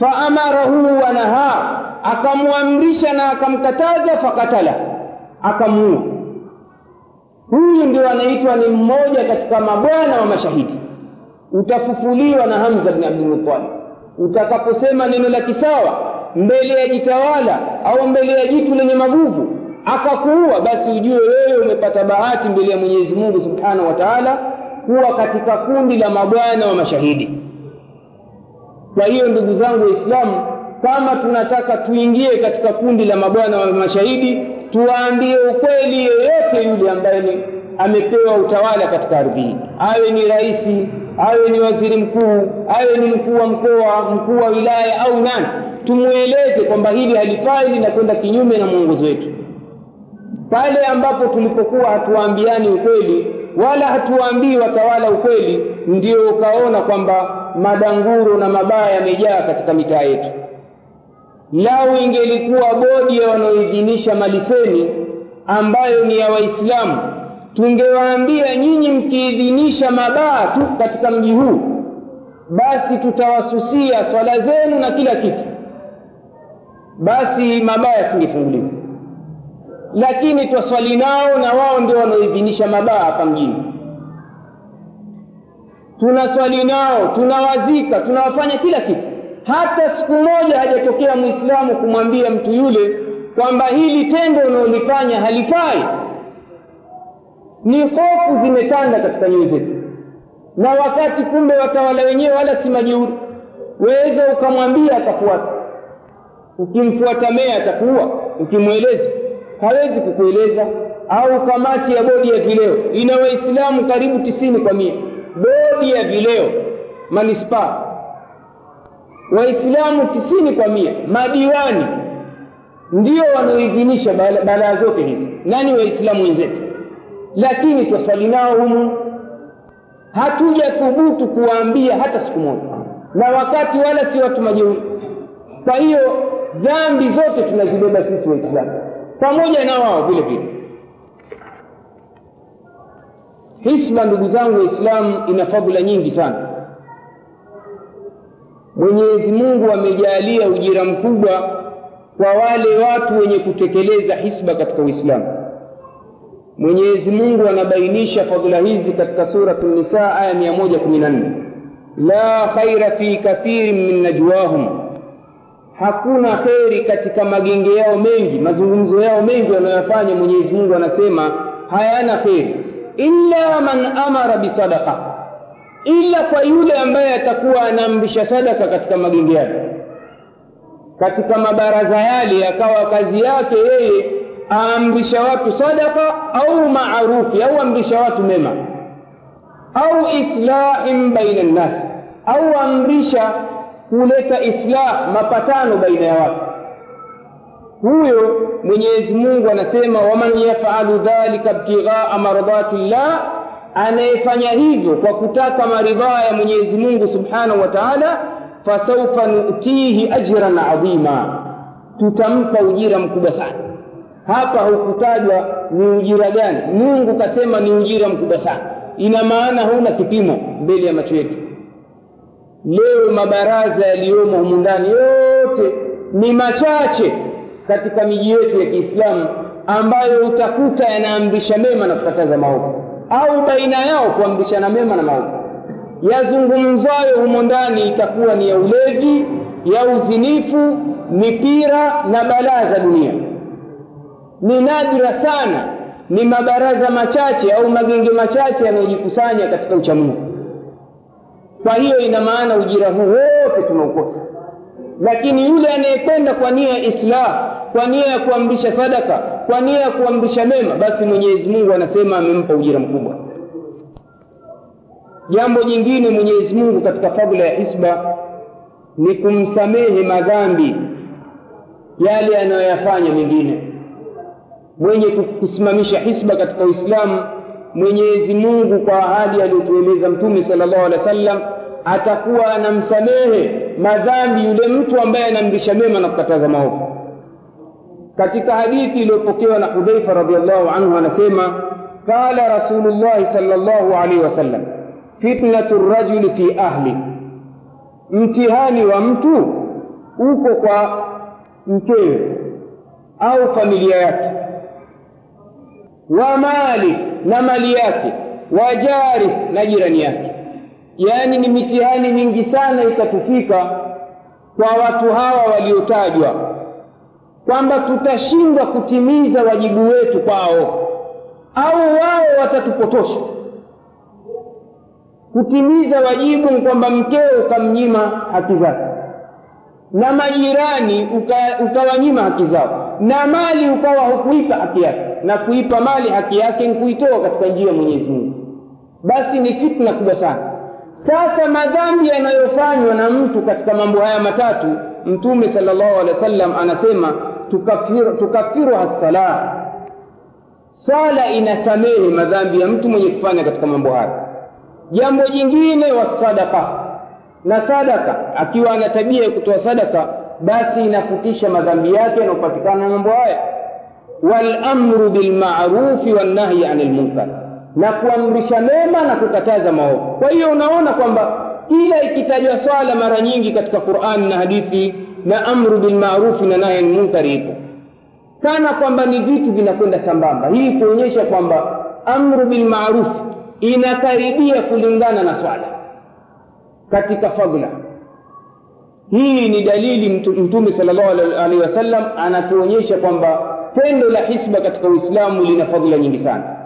faamarahu wanahaa akamwamrisha na akamkataza fakatala akamuua. Huyu ndio anaitwa ni mmoja katika mabwana wa mashahidi utafufuliwa na hamza bin Abdul Muttalib. Utakaposema neno la kisawa mbele ya jitawala au mbele ya jitu lenye maguvu akakuua basi ujue wewe umepata bahati mbele ya mwenyezi mungu subhanahu wa taala kuwa katika kundi la mabwana wa mashahidi. Kwa hiyo ndugu zangu waislamu kama tunataka tuingie katika kundi la mabwana wa mashahidi tuwaambie ukweli yeyote yule ambaye amepewa utawala katika ardhi hii. Awe ni raisi awe ni waziri mkuu awe ni mkuu wa mkoa mkuu wa wilaya au nani tumweleze kwamba hili halifai linakwenda kinyume na mwongozo wetu. Pale ambapo tulipokuwa hatuwaambiani ukweli wala hatuwaambii watawala ukweli ndio ukaona kwamba madanguro na mabaya yamejaa katika mitaa yetu. Lau ingelikuwa bodi ya wanaoidhinisha maliseni ambayo ni ya waislamu tungewaambia nyinyi mkiidhinisha mabaa tu katika mji huu basi tutawasusia swala zenu na kila kitu. Basi mabaya yasingefunguliwa. Lakini twaswali nao na wao ndio wanaoidhinisha mabaa hapa mjini. Tunaswali nao tunawazika tunawafanya kila kitu. Hata siku moja hajatokea mwislamu kumwambia mtu yule kwamba hili tendo unaolifanya halifai ni hofu zimetanda katika nyoyo zetu. Na wakati kumbe watawala wenyewe wala si majeuri. Waweza ukamwambia akafuata ukimfuata mea atakuua. Ukimweleza hawezi kukueleza. Au kamati ya bodi ya vileo. Ina waislamu karibu tisini kwa mia. Bodi ya vileo manispaa. Waislamu tisini kwa mia. Madiwani. Ndio wanaoidhinisha balaa zote hizi. Nani waislamu wenzetu lakini twaswali nao humu. Hatuja thubutu kuwaambia hata siku moja. Na wakati wala si watu majeuri. Kwa hiyo dhambi zote tunazibeba sisi waislamu. Pamoja na wao vile vile. Hisba ndugu zangu waislamu ina fadhila nyingi sana. Mwenyezi mungu amejalia ujira mkubwa kwa wale watu wenye kutekeleza hisba katika uislamu mwenyezi mungu anabainisha fadhila hizi katika suratu nisa aya mia moja kumi na nne. La khaira fi kathirin min najwahum. Hakuna kheri katika magenge yao mengi mazungumzo yao mengi wanayofanya mwenyezi mungu anasema hayana kheri. Illa man amara bisadaqa ila kwa yule ambaye atakuwa anaamrisha sadaka katika magenge yake. Katika mabaraza yale akawa kazi yake yeye aamrisha watu sadaka au maarufi au amrisha watu mema. Au islahin baina nnas au amrisha kuleta islah mapatano baina ya watu. Huyo mwenyezi mungu anasema waman yafalu dhalika ibtighaa mardati llah anayefanya hivyo kwa kutaka maridhaa ya mwenyezi mungu subhanahu wa taala fasaufa nutihi ajran adhima tutampa ujira mkubwa sana hapa hukutajwa ni ujira gani? Mungu kasema ni ujira mkubwa sana. Ina maana huna kipimo mbele ya macho yetu. Leo mabaraza yaliyomo humu ndani yote ni machache katika miji yetu ya kiislamu ambayo utakuta yanaamrisha mema na kukataza maovu. Au baina yao kuamrishana mema na maovu. Yazungumzayo humo ndani itakuwa ni ya ulevi ya uzinifu mipira na balaa za dunia ni nadra sana. Ni mabaraza machache au magenge machache yanayojikusanya katika uchamungu. Kwa hiyo ina maana ujira huu wote tunaukosa lakini yule anayekwenda kwa nia ya islah kwa nia ya kuamrisha sadaka kwa nia ya kuamrisha mema basi mwenyezi mungu anasema amempa ujira mkubwa. Jambo jingine mwenyezi mungu katika fadhila ya hisba ni kumsamehe madhambi yale anayoyafanya mengine mwenye kusimamisha hisba katika uislamu mwenyezi mungu kwa ahadi aliyotueleza mtume sala llahu alehi wa sallam atakuwa anamsamehe madhambi yule mtu ambaye anamrisha mema na kukataza maovu. Katika hadithi iliyopokewa na hudhaifa radiallahu anhu anasema qala rasulullahi sala llahu alaihi wasallam fitnatu rajuli fi ahli. Mtihani wa mtu uko kwa mkewe au familia yake wa mali na mali yake wa jari na jirani yake. Yaani ni mitihani mingi sana itatufika kwa watu hawa waliotajwa kwamba tutashindwa kutimiza wajibu wetu kwao au wao watatupotosha. Kutimiza wajibu ni kwamba mkeo ukamnyima haki zake na majirani ukawanyima uka haki zao na mali ukawa hukuipa haki yake. Na kuipa mali haki yake ni katika njia ya mwenyezi mungu. Basi ni fitna kubwa sana. Sasa madhambi yanayofanywa na mtu katika mambo haya matatu mtume salllahu alehi wa sallam anasema tukafiruha tukafiru swala inasamehe madhambi ya mtu mwenye kufanya katika mambo haya. Jambo jingine wasadaka na sadaka akiwa ana tabia ya kutoa sadaka basi inafutisha madhambi yake yanayopatikana na mambo haya. Walamru bilmarufi wannahyi ani lmunkar na kuamrisha mema na kukataza maovu. Kwa hiyo unaona kwamba kila ikitajwa swala mara nyingi katika qurani na hadithi na amru bilmarufi na nahi lmunkari ipo. Kana kwamba ni vitu vinakwenda sambamba. Hii kuonyesha kwamba amru bilmarufi inakaribia kulingana na swala. Katika fadla hii ni dalili mtume sal llahu alaihi wasallam anatuonyesha kwamba tendo la hisba katika uislamu lina fadhila nyingi sana.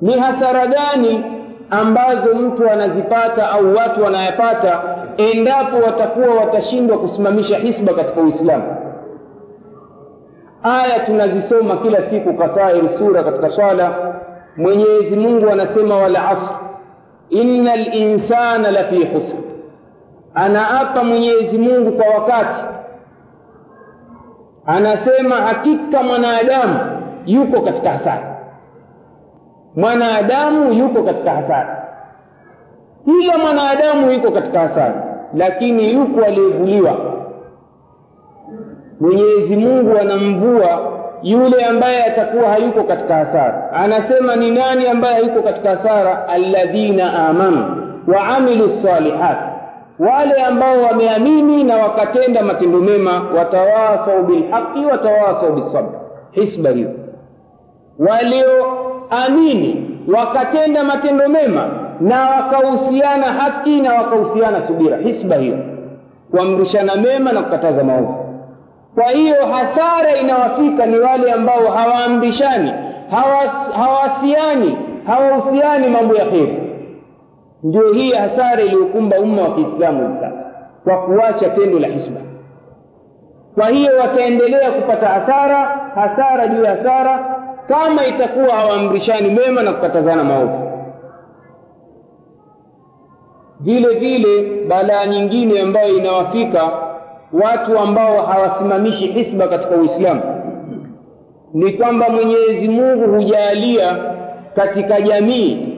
Ni hasara gani ambazo mtu anazipata au watu wanayapata endapo watakuwa watashindwa kusimamisha hisba katika uislamu? Aya tunazisoma kila siku kasairi sura katika swala mwenyezi mungu anasema wal asr inna linsana lafi khusr anaapa mwenyezi mungu kwa wakati. Anasema hakika mwanadamu yuko katika hasara. Mwanadamu yuko katika hasara. Kila mwanadamu yuko katika hasara lakini yuko aliyevuliwa. Mwenyezi mungu anamvua yule ambaye atakuwa hayuko katika hasara. Anasema ni nani ambaye hayuko katika hasara? Alladhina amanu wa amilu salihat wale ambao wameamini na wakatenda matendo mema watawasau bilhaqi watawasau bisabr. Hisba hiyo. Walioamini wakatenda matendo mema na wakahusiana haki na wakahusiana subira. Hisba hiyo. Kuamrishana mema na kukataza maovu. Kwa hiyo hasara inawafika ni wale ambao hawaamrishani hawasiani hawahusiani mambo ya kheri ndio hii hasara iliyokumba umma wa kiislamu hivi sasa kwa kuacha tendo la hisba. Kwa hiyo wataendelea kupata hasara hasara juu ya hasara kama itakuwa hawaamrishani mema na kukatazana maovu. Vile vile balaa nyingine ambayo inawafika watu ambao hawasimamishi hisba katika uislamu ni kwamba mwenyezi mungu hujaalia katika jamii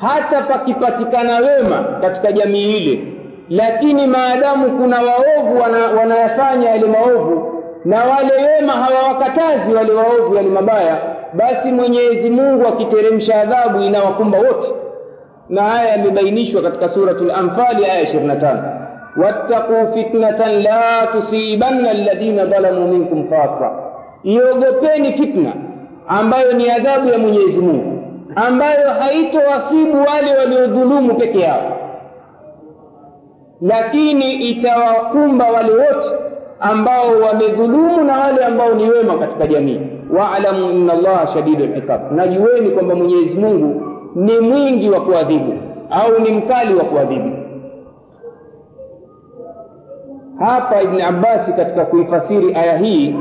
hata pakipatikana wema katika jamii ile. Lakini maadamu kuna waovu wana, wanayafanya yale maovu na wale wema hawawakatazi wale waovu yale mabaya basi mwenyezi mungu akiteremsha adhabu inawakumba wote. Na haya yamebainishwa katika surat lanfali aya ishirini na tano. Wattaquu fitnatan la tusibanna alladhina dhalamu minkum khasa iogopeni fitna ambayo ni adhabu ya mwenyezi mungu ambayo haitowasibu wale waliodhulumu peke yao. Lakini itawakumba wale wote ambao wamedhulumu na wale ambao ni wema katika jamii. Waalamu inna allaha shadidu liqab najueni kwamba mwenyezi mungu ni mwingi wa kuadhibu au ni mkali wa kuadhibu. Hapa ibni abbasi katika kuifasiri aya hii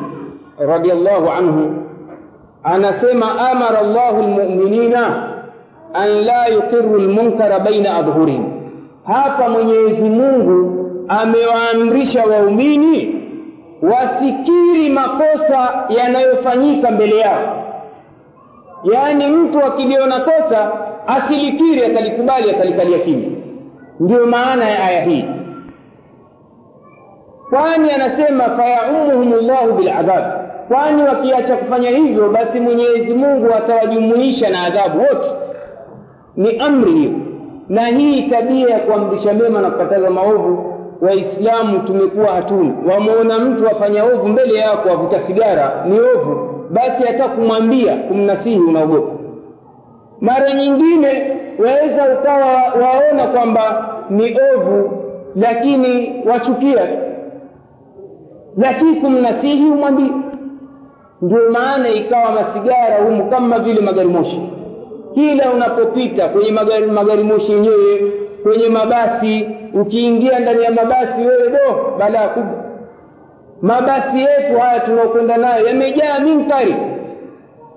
radiallahu anhu anasema amara llahu lmuminina an la yuqiru lmunkara baina adhhurihim hapa mwenyezi mungu amewaamrisha waumini wasikiri makosa yanayofanyika mbele yao. Yaani mtu akiliona kosa asilikiri akalikubali akalikalia kimya. Ndiyo maana ya aya hii. Kwani anasema fayaumuhum llahu biladhab kwani wakiacha kufanya hivyo basi mwenyezi mungu atawajumuisha na adhabu wote? Ni amri hiyo. Na hii tabia ya kuamrisha mema na kukataza maovu waislamu tumekuwa hatuna. Wamwona mtu afanya ovu mbele yako avuta sigara ni ovu. Basi hata kumwambia kumnasihi unaogopa. Mara nyingine waweza ukawa waona kwamba ni ovu lakini wachukia. Lakini kumnasihi umwambie ndio maana ikawa masigara humu kama vile magari moshi. Kila unapopita kwenye magari, magari moshi yenyewe kwenye mabasi ukiingia ndani ya mabasi wewe do balaa kubwa. Mabasi yetu haya tunaokwenda nayo yamejaa minkari.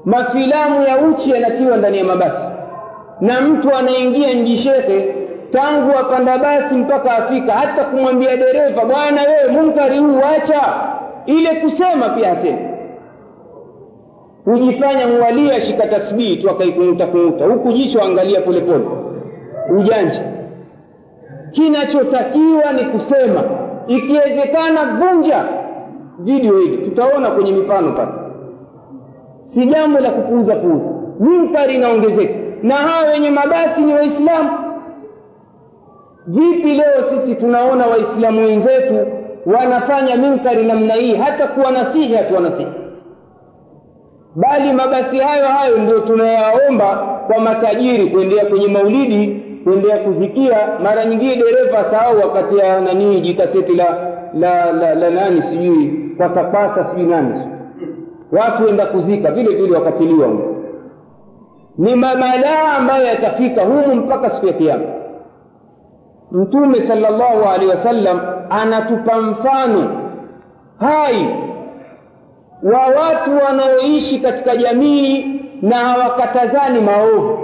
Mafilamu ya uchi yanatiwa ndani ya mabasi. Na mtu anaingia nji shehe tangu apanda basi mpaka afika hata kumwambia dereva bwana wewe munkari huu wacha ile kusema pia hasema hujifanya mwalia ashika tasbihi tu akaikung'uta kung'uta huku jicho angalia polepole ujanja. Kinachotakiwa ni kusema. Ikiwezekana vunja video hili tutaona kwenye mifano pale. Si jambo la kupuuza puuza. Munkari inaongezeka. Na hawa wenye mabasi ni waislamu. Vipi leo sisi tunaona waislamu wenzetu wanafanya minkari namna hii? Hata kuwanasihi hatuwanasihi bali mabasi hayo hayo ndio tunayaomba kwa matajiri kuendea kwenye maulidi kuendea kuzikia mara nyingine dereva sahau wakati ya nanii jikaseti la la la, la nani sijui pasapasa sijui nani. Watu enda kuzika vile vile wakatiliwa ni mabalaa ambayo yatafika humu mpaka siku ya kiama mtume salllahu alehi wasallam anatupa mfano. Hai wa watu wanaoishi katika jamii na hawakatazani maovu.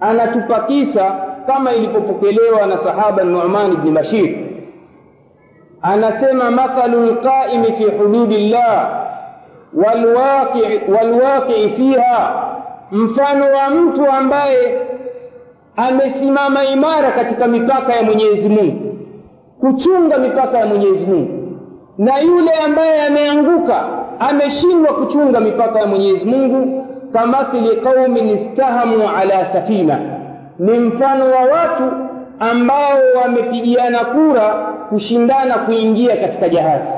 Anatupa kisa kama ilipopokelewa na sahaba numan bni bashir. Anasema mathalu lqaimi fi hududillah llah walwaqii fiha. Mfano wa mtu ambaye amesimama imara katika mipaka ya mwenyezi mungu kuchunga mipaka ya mwenyezi mungu na yule ambaye ameanguka ameshindwa kuchunga mipaka ya mwenyezi mungu kamathili qaumin istahamu ala safina. Ni mfano wa watu ambao wamepigiana kura kushindana kuingia katika jahazi.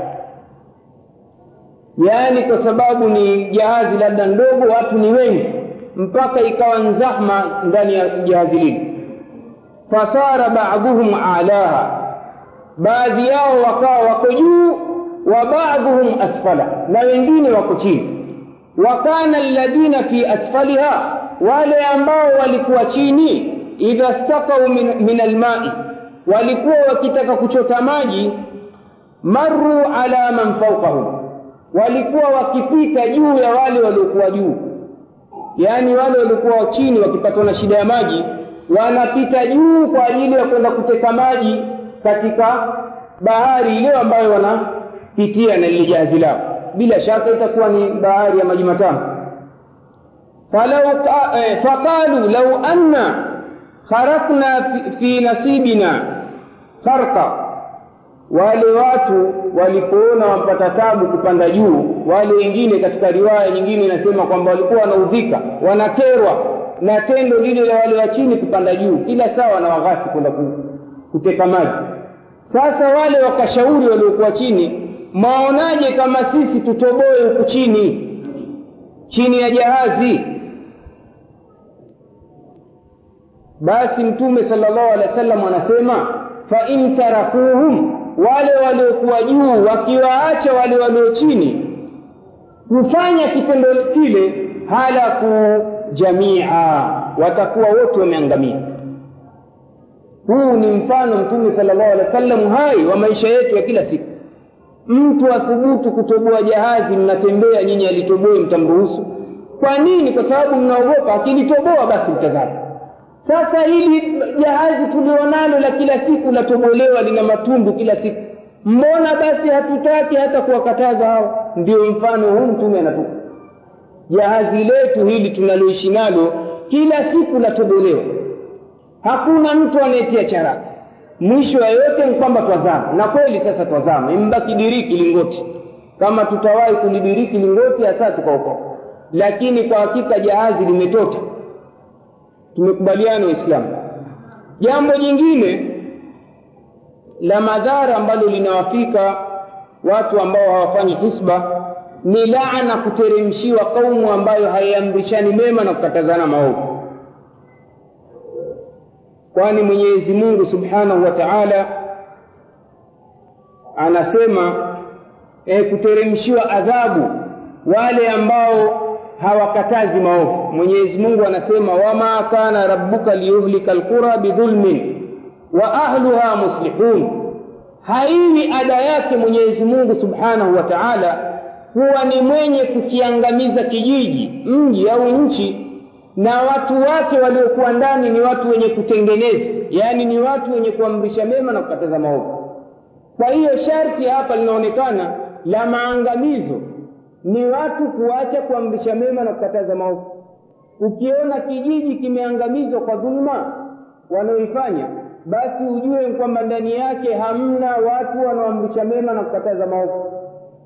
Yaani kwa sababu ni jahazi labda ndogo watu ni wengi mpaka ikawa nzahma ndani ya jahazi lile. Fasara baduhum alaha. Baadhi yao wakawa wako juu wa ba'dhum asfala na wengine wako chini. Wa kana alladhina fi asfaliha wale ambao walikuwa chini idha stakau min, min almai walikuwa wakitaka kuchota maji marru ala man fawqahum walikuwa wakipita juu ya wale waliokuwa juu. Yaani wale waliokuwa chini wakipatwa na shida ya maji wanapita juu kwa ajili ya kwenda kuteka maji katika bahari ile ambayo wanapitia na lile jahazi lao. Bila shaka itakuwa ni bahari ya maji matamu falau eh, faqalu lau anna kharakna fi, fi nasibina farqa. Wale watu walipoona wampata tabu kupanda juu wale wengine katika riwaya nyingine inasema kwamba walikuwa wanaudhika wanakerwa na tendo lile la wale wa chini kupanda juu kila saa wanawaghasi kwenda kuteka maji. Sasa wale wakashauri waliokuwa chini mwaonaje kama sisi tutoboe huku chini chini ya jahazi. Basi mtume sala llahu alehi anasema sallam in tarakuhum wale waliokuwa juu wakiwaacha wale walio chini kufanya kitendo kile halaku jamia watakuwa wote wameangamia. Huu ni mfano mtume sala llahu alehi wa sallam hai wa maisha yetu ya kila siku mtu athubutu kutoboa jahazi mnatembea nyinyi alitoboe mtamruhusu. Kwa nini? Kwa sababu mnaogopa akilitoboa basi mtazama sasa hili jahazi tulionalo la kila siku latobolewa lina matundu kila siku. Mbona basi hatutaki hata kuwakataza hao? Ndio mfano huu mtume anatupa. Jahazi letu hili tunaloishi nalo kila siku latobolewa. Hakuna mtu anayetia charaka mwisho ya yote ni kwamba twazama na kweli sasa twazama imbaki diriki lingoti. Kama tutawahi kulidiriki lingoti hasa tukaokoka. Lakini kwa hakika jahazi limetota. Tumekubaliana waislamu. Jambo jingine la madhara ambalo linawafika watu ambao hawafanyi hisba ni laana kuteremshiwa kaumu ambayo haiamrishani mema na kukatazana maovu kwani mwenyezi mungu subhanahu wa taala anasema e, kuteremshiwa adhabu wale ambao hawakatazi maovu. Mwenyezi mungu anasema wama kana rabbuka liyuhlika lqura bidhulmin wa ahluha muslihun. Haiwi ada yake mwenyezi mungu subhanahu wa taala huwa ni mwenye kukiangamiza kijiji mji au nchi na watu wake waliokuwa ndani ni watu wenye kutengeneza. Yaani ni watu wenye kuamrisha mema na kukataza maovu. Kwa hiyo sharti hapa linaonekana la maangamizo. Ni watu kuacha kuamrisha mema na kukataza maovu. Ukiona kijiji kimeangamizwa kwa dhuluma wanaoifanya basi ujue kwamba ndani yake hamna watu wanaoamrisha mema na kukataza maovu.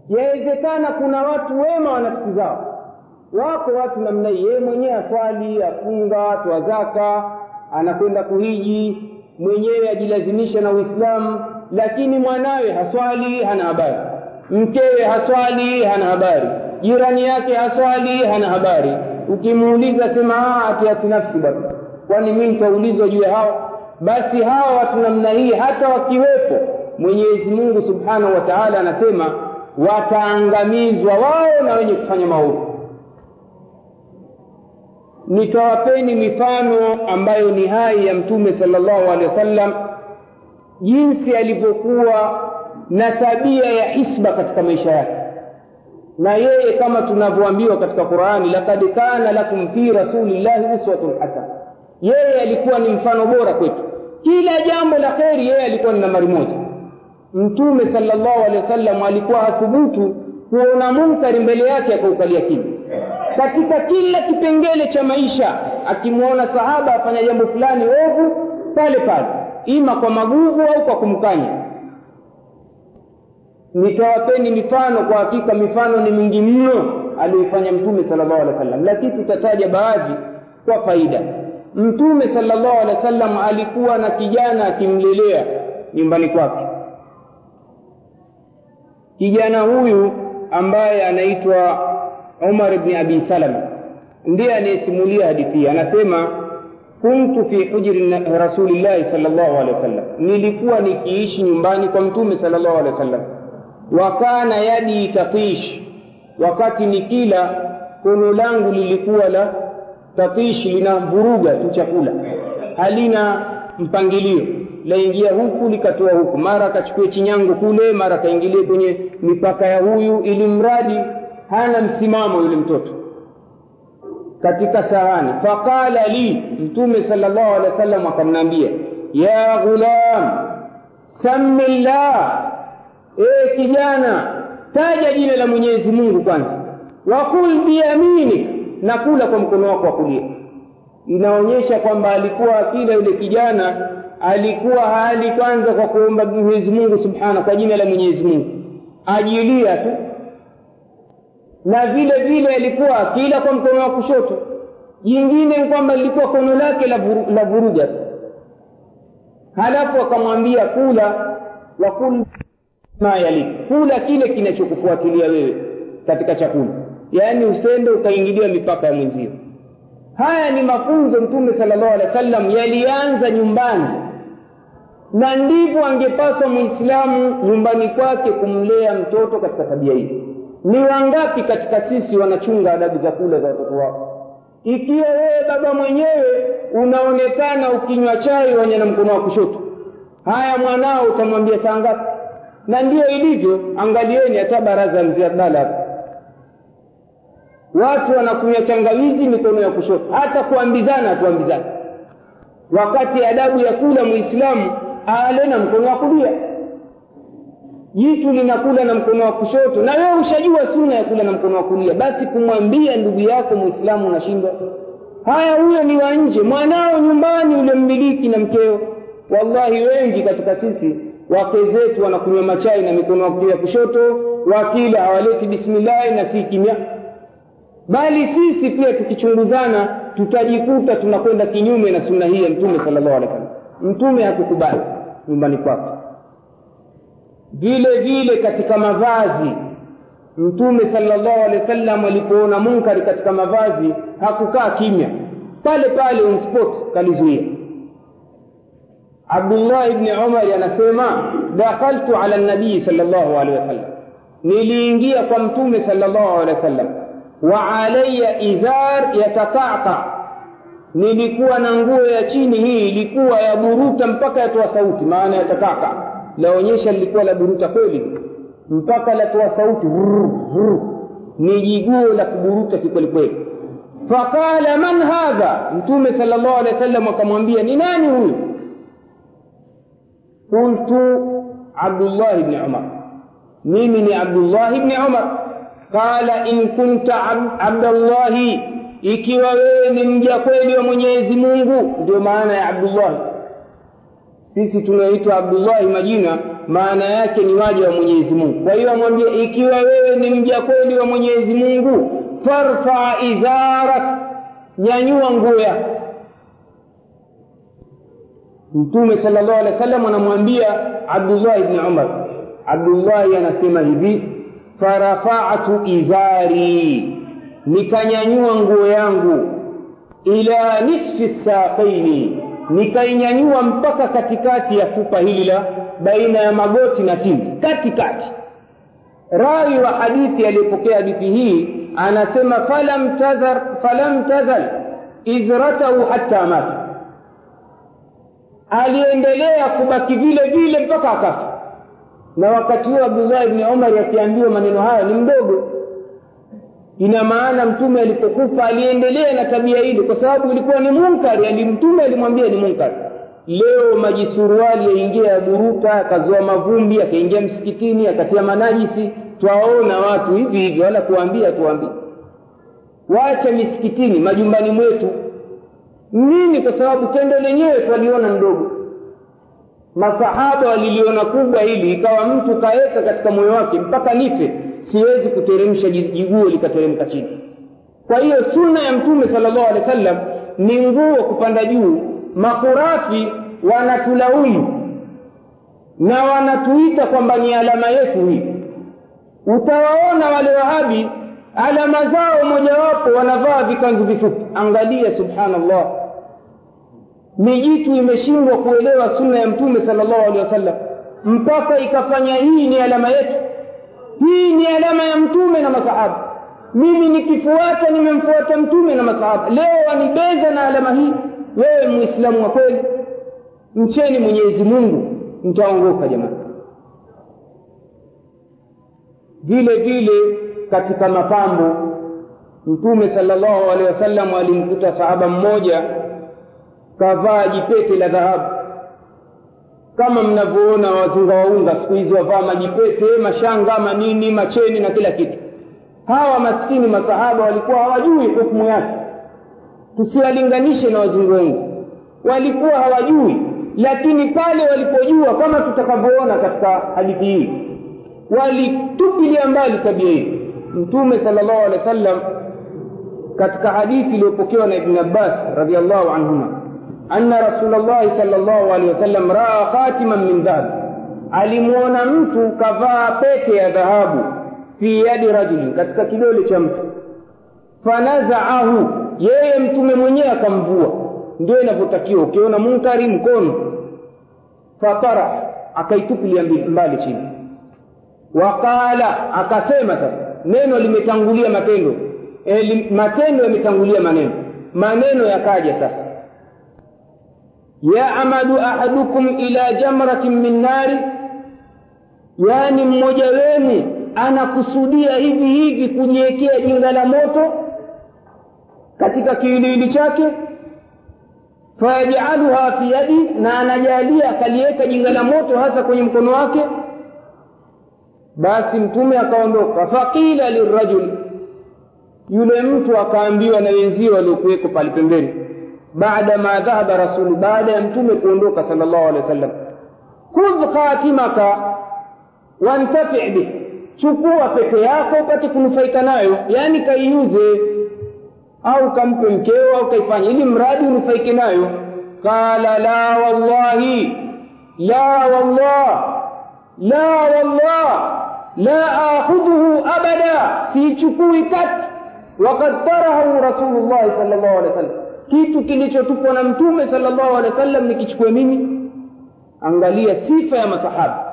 Yawezekana kuna watu wema wanafsi zao wako watu namna hii yeye mwenyewe aswali afunga toa zaka anakwenda kuhiji mwenyewe ajilazimisha na uislamu lakini mwanawe haswali hana habari. Mkewe haswali hana habari. Jirani yake haswali hana habari. Ukimuuliza sema atiati nafsi bwana, kwani mi nitaulizwa juu ya hawa basi hawa watu namna hii hata wakiwepo mwenyezi mungu subhanahu wa taala anasema wataangamizwa wao na wenye kufanya maovu nitawapeni mifano ambayo ni hai ya mtume sallallahu alehi wasallam jinsi alivyokuwa na tabia ya hisba katika maisha yake. Na yeye kama tunavyoambiwa katika qurani lakad kana lakum fi rasulillahi uswatun hasana. Yeye alikuwa ni mfano bora kwetu. Kila jambo la kheri yeye alikuwa ni nambari moja. Mtume sallallahu alaihi wasallam alikuwa hathubutu kuona munkari mbele yake akaukalia kimya katika kila kipengele cha maisha akimwona sahaba afanya jambo fulani ovu pale pale ima kwa maguvu au kwa kumkanya. Nitawapeni mifano kwa hakika mifano ni mingi mno aliyoifanya mtume salllahu alehi wa sallam lakini tutataja baadhi kwa faida. Mtume salllahu alehi wa sallam alikuwa na kijana akimlelea nyumbani kwake. Kijana huyu ambaye anaitwa umar bni abi salama ndiye anayesimulia hadithi hii. Anasema kuntu fi hujri rasulillahi sallallahu alaihi wasallam. Nilikuwa nikiishi nyumbani kwa mtume sallallahu alaihi wasallam. Wa kana yadi tatish. Wakati nikila kono langu lilikuwa la tatish linavuruga tu chakula. Halina mpangilio. Laingia huku likatoa huku. Mara akachukue chinyango kule mara akaingilie kwenye mipaka ya huyu ili mradi hana msimamo yule mtoto. Katika sahani faqala li mtume sallallahu alehi wa sallam akamwambia ya ghulam sammi llah e kijana taja jina la mwenyezi mungu kwanza. Wakul biyaminik na kula kwa mkono wako wa kulia. Inaonyesha kwamba alikuwa akila yule kijana alikuwa hali kwanza kwa kuomba mwenyezi mungu subhana kwa jina la mwenyezi mungu. Ajilia tu na vile vile alikuwa akila kwa mkono wa kushoto. Jingine ni kwamba lilikuwa kono lake la, vuruja halafu akamwambia kula wakul ma yalik. Kula kile kinachokufuatilia wewe katika chakula. Yaani usende ukaingilia mipaka ya mwenzio. Haya ni mafunzo mtume sala llahu alehi wa sallam yalianza nyumbani. Na ndivyo angepaswa mwislamu nyumbani kwake kumlea mtoto katika tabia hii ni wangapi katika sisi wanachunga adabu za kula za watoto wao ikiwa wewe baba mwenyewe unaonekana ukinywa chai wenye na mkono wa kushoto haya mwanao utamwambia saa ngapi? Na ndiyo ilivyo angalieni hata baraza mziadala watu wanakunywa changawizi mikono ya kushoto hata kuambizana hatuambizana wakati adabu ya kula muislamu ale na mkono wa kulia jitu linakula na mkono wa kushoto. Na wewe ushajua suna ya kula na mkono wa kulia. Basi kumwambia ndugu yako muislamu unashindwa. Haya huyo ni wa nje. Mwanao nyumbani ule mmiliki na mkeo. Wallahi wengi katika sisi wake zetu wanakunywa machai na mikono ya kushoto. Wakila hawaleti bismillahi na si kimya. Bali sisi pia tukichunguzana tutajikuta tunakwenda kinyume na sunna hii ya mtume sallallahu alaihi wasallam. Mtume hakukubali nyumbani kwake vile vile katika mavazi mtume sallallahu alaihi wasallam alipoona munkari katika mavazi hakukaa kimya pale pale on spot kalizuia abdullah ibni umari anasema dakhaltu ala nabii sallallahu alaihi wasallam niliingia kwa mtume sallallahu alaihi wasallam wa alaya izar yatatata nilikuwa na nguo ya chini hii ilikuwa ya buruta mpaka yatoa sauti maana yatataka laonyesha lilikuwa la buruta kweli. Mpaka latoa sauti ni jiguo la kuburuta kikwelikweli faqala man hadha? Mtume sala llahu alehi wa sallam akamwambia ni nani huyu? Qultu abdullahi bni umar. Mimi ni abdullahi bni umar. Qala in kunta abdallahi. Ikiwa wewe ni mja kweli wa mwenyezi mungu. Ndio maana ya abdullahi sisi tunaoitwa abdullahi majina maana yake ni waja wa mwenyezi mungu. Kwa hiyo amwambia ikiwa wewe ni mja kweli wa mwenyezi mungu farfa izarak nyanyua nguo yako. Mtume sala llahu alehi wa sallam anamwambia abdullahi bni umar abdullahi anasema hivi farafatu izari nikanyanyua nguo yangu ila nisfi saqaini nikainyanyua mpaka katikati ya fupa hili la baina ya magoti na chini. Katikati. Rawi wa hadithi aliyepokea hadithi hii anasema falam tazar falam tazal izratahu hatta mata. Aliendelea kubaki vile vile mpaka akafa. Na wakati huo abdullahi bni umari akiambiwa maneno haya ni mdogo ina maana mtume alipokufa aliendelea na tabia ile kwa sababu ilikuwa ni munkari ali mtume alimwambia ni munkari leo majisuruali yaingia ya buruta akazoa mavumbi akaingia msikitini akatia manajisi. Twaona watu hivi hivi wala kuambia tuambie wacha misikitini majumbani mwetu. Nini? Kwa sababu tendo lenyewe twaliona mdogo masahaba waliliona kubwa hili ikawa mtu kaweka katika moyo wake mpaka nife siwezi kuteremsha jiguo likateremka chini. Kwa hiyo sunna ya mtume sala llahu alehi wa sallam ni nguo kupanda juu. Makurafi wanatulaumu na wanatuita kwamba ni alama yetu hii. Utawaona wale wahabi alama zao mojawapo wanavaa vikanzu vifupi. Angalia subhanallah. Mijitu imeshindwa kuelewa sunna ya mtume sala llahu alehi wasallam. Mpaka ikafanya hii ni alama yetu hii ni alama ya mtume na masahaba. Mimi nikifuata nimemfuata mtume na masahaba. Leo wanibeza na alama hii. Wewe muislamu wa kweli mcheni mwenyezi mungu mtaongoka jamani vile vile katika mapambo mtume salllahu alehi wasallam alimkuta sahaba mmoja kavaa jipete la dhahabu kama mnavyoona wazinga waunga siku hizi wavaa majipete mashanga manini macheni na kila kitu. Hawa maskini masahaba walikuwa hawajui hukumu yake. Tusiwalinganishe na wazinga wazunguungu walikuwa hawajui lakini pale walipojua kama tutakavyoona katika hadithi hii walitupilia mbali tabia hii. Mtume sala llahu alehi wa sallam katika hadithi iliyopokewa na ibni abbas radiallahu anhuma anna rasulllahi sal llahu alehi wasallam raa khatiman min dhahab. Alimwona mtu kavaa pete ya dhahabu fi yadi rajulin katika kidole cha mtu. Fanazaahu yeye mtume mwenyewe akamvua. Ndio inavyotakiwa ukiona munkari mkono. Fatara akaitupilia mbali chini. Waqala akasema sasa neno limetangulia matendo. E, matendo yametangulia maneno. Maneno yakaja sasa yaamadu ahadukum ila jamratin min nari. Yaani mmoja wenu anakusudia hivi hivi kujiwekea jinga la moto katika kiwiliwili chake. Fayajaluha fi yadi na anajalia akaliweka jinga la moto hasa kwenye mkono wake. Basi mtume akaondoka. Faqila lirajuli yule mtu akaambiwa na wenzio waliokuweko pale pembeni بعد ما ذهب رسول بعد أن تمكنك صلى الله عليه وسلم. خذ خاتمك وانتفع به. شكوى فكيا فوق تكون فيكنايو يعني كي يوزي. أو كم كنكيو أو كيف يعني مراد فيكنايو قال لا والله. لا والله. لا والله. لا آخذه أبدا. في شكوى وقد طرحه رسول الله صلى الله عليه وسلم. Kitu kilichotupwa na mtume sallallahu llahu wasallam wa sallam nikichukue mimi. Angalia sifa ya masahaba.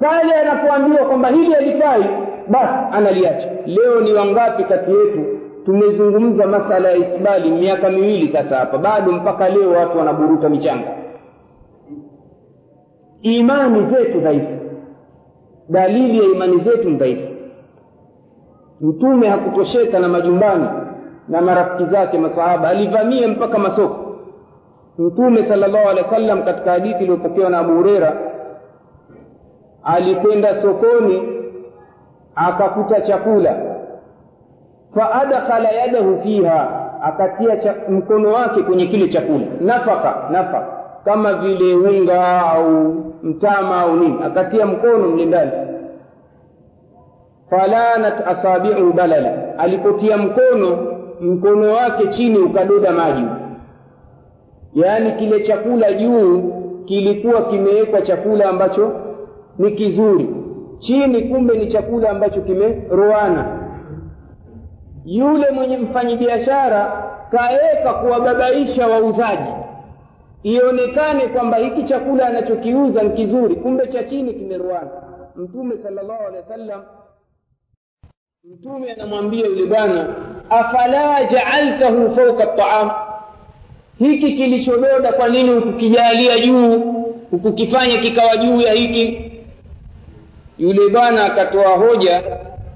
Pale anapoambiwa kwamba hili halifai basi analiacha. Leo ni wangapi kati yetu tumezungumza masala ya isbali miaka miwili sasa hapa? Bado mpaka leo watu wanaburuta michanga. Imani zetu dhaifu. Dalili ya imani zetu ni dhaifu. Mtume hakutosheka na majumbani na marafiki zake masahaba alivamia mpaka masoko. Mtume sal llahu alehi wa sallam katika hadithi iliyopokewa na abu hureira alikwenda sokoni akakuta chakula. Faadkhala yadahu fiha akatia mkono wake kwenye kile chakula. Nafaka nafaka kama vile unga au mtama au nini akatia mkono mle ndani. Falanat asabiu balala alipotia mkono mkono wake chini ukadoda maji. Yaani kile chakula juu kilikuwa kimewekwa chakula ambacho ni kizuri. Chini kumbe ni chakula ambacho kimeroana. Yule mwenye mfanyibiashara kaweka kuwababaisha wauzaji. Ionekane kwamba hiki chakula anachokiuza ni kizuri kumbe cha chini kimeroana. Mtume sallallahu alaihi wa sallam mtume anamwambia yule bwana afala jaaltahu fauka taam hiki kilichododa kwa nini hukukijalia juu hukukifanya kikawa juu ya hiki? Yule bwana akatoa hoja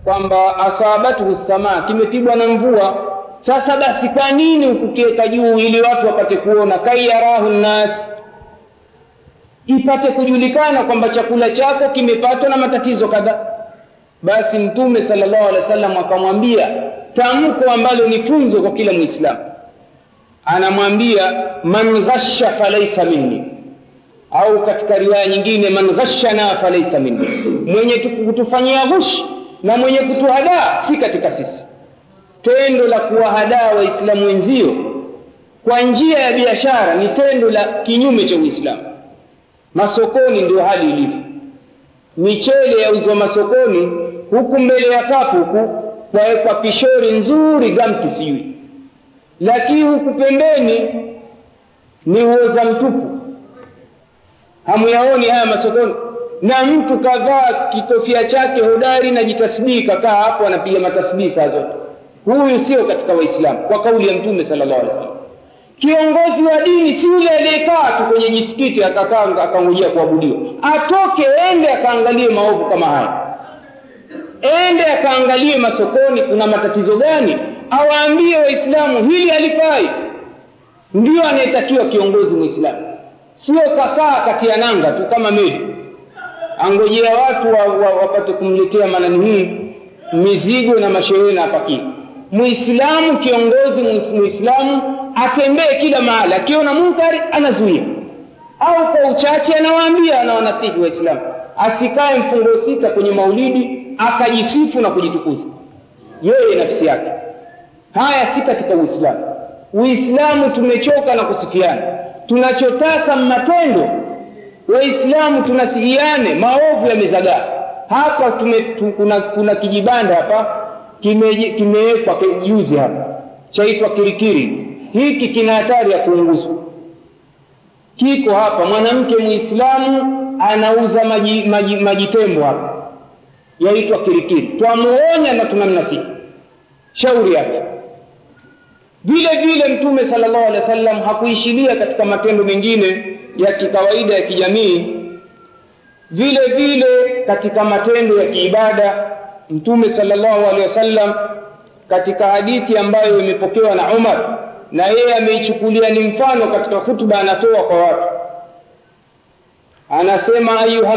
kwamba asabatu samaa kimepigwa na mvua. Sasa basi kwa nini hukukiweka juu ili watu wapate kuona? Kaiyarahu nnas ipate kujulikana kwamba chakula chako kimepatwa na matatizo kadhaa basi mtume sallallahu alaihi wasallam akamwambia tamko ambalo ni funzo kwa kila mwislamu anamwambia man ghasha falaisa minni. Au katika riwaya nyingine man ghashana falaisa minni. Mwenye kutufanyia ghushi na mwenye kutuhadaa si katika sisi. Tendo la kuwahadaa waislamu wenzio kwa njia ya biashara ni tendo la kinyume cha uislamu. Masokoni ndio hali ilivyo. Michele yauzwa masokoni huku mbele ya kapu huku kwawekwa pishori nzuri gamti sijui. Lakini huku pembeni ni uoza mtupu. Hamuyaoni haya masokoni. Na mtu kavaa kitofia chake hodari na jitasbihi kakaa hapo anapiga matasbihi saa zote. Huyu sio katika waislamu kwa kauli ya mtume sallallahu alaihi wasallam. Kiongozi wa dini si yule aliyekaa tu kwenye jisikiti akakaa akangojea kuabudiwa. Atoke ende akaangalie maovu kama haya ende akaangalie masokoni kuna matatizo gani. Awaambie waislamu hili halifai. Ndio anayetakiwa kiongozi mwislamu sio kakaa kati ya nanga tu kama meli angojea watu wa, wa, wapate kumletea manani hii mizigo na masherena apakie muislamu kiongozi muislamu atembee kila mahali. Akiona munkari anazuia. Au kwa uchache anawaambia na wanasihi waislamu. Asikae mfungo sita kwenye maulidi akajisifu na kujitukuza. Yeye nafsi yake. Haya si katika uislamu. Uislamu tumechoka na kusifiana. Tunachotaka matendo waislamu tunasihiane maovu yamezagaa. Hapa tume, tu, kuna, kuna kijibanda hapa kimewekwa kime juzi hapa chaitwa kirikiri. Hiki kina hatari ya kuunguzwa. Kiko hapa mwanamke muislamu anauza maji, maji, maji hapa yaitwa kirikiri. Twamuonya na tunamnasihi shauri yake. Vile vile mtume sallallahu alaihi wasallam hakuishilia katika matendo mengine ya kikawaida ya kijamii. Vile vile katika matendo ya kiibada mtume sallallahu alaihi wasallam katika hadithi ambayo imepokewa na Umar na yeye ameichukulia ni mfano katika hutuba anatoa kwa watu. Anasema ayuha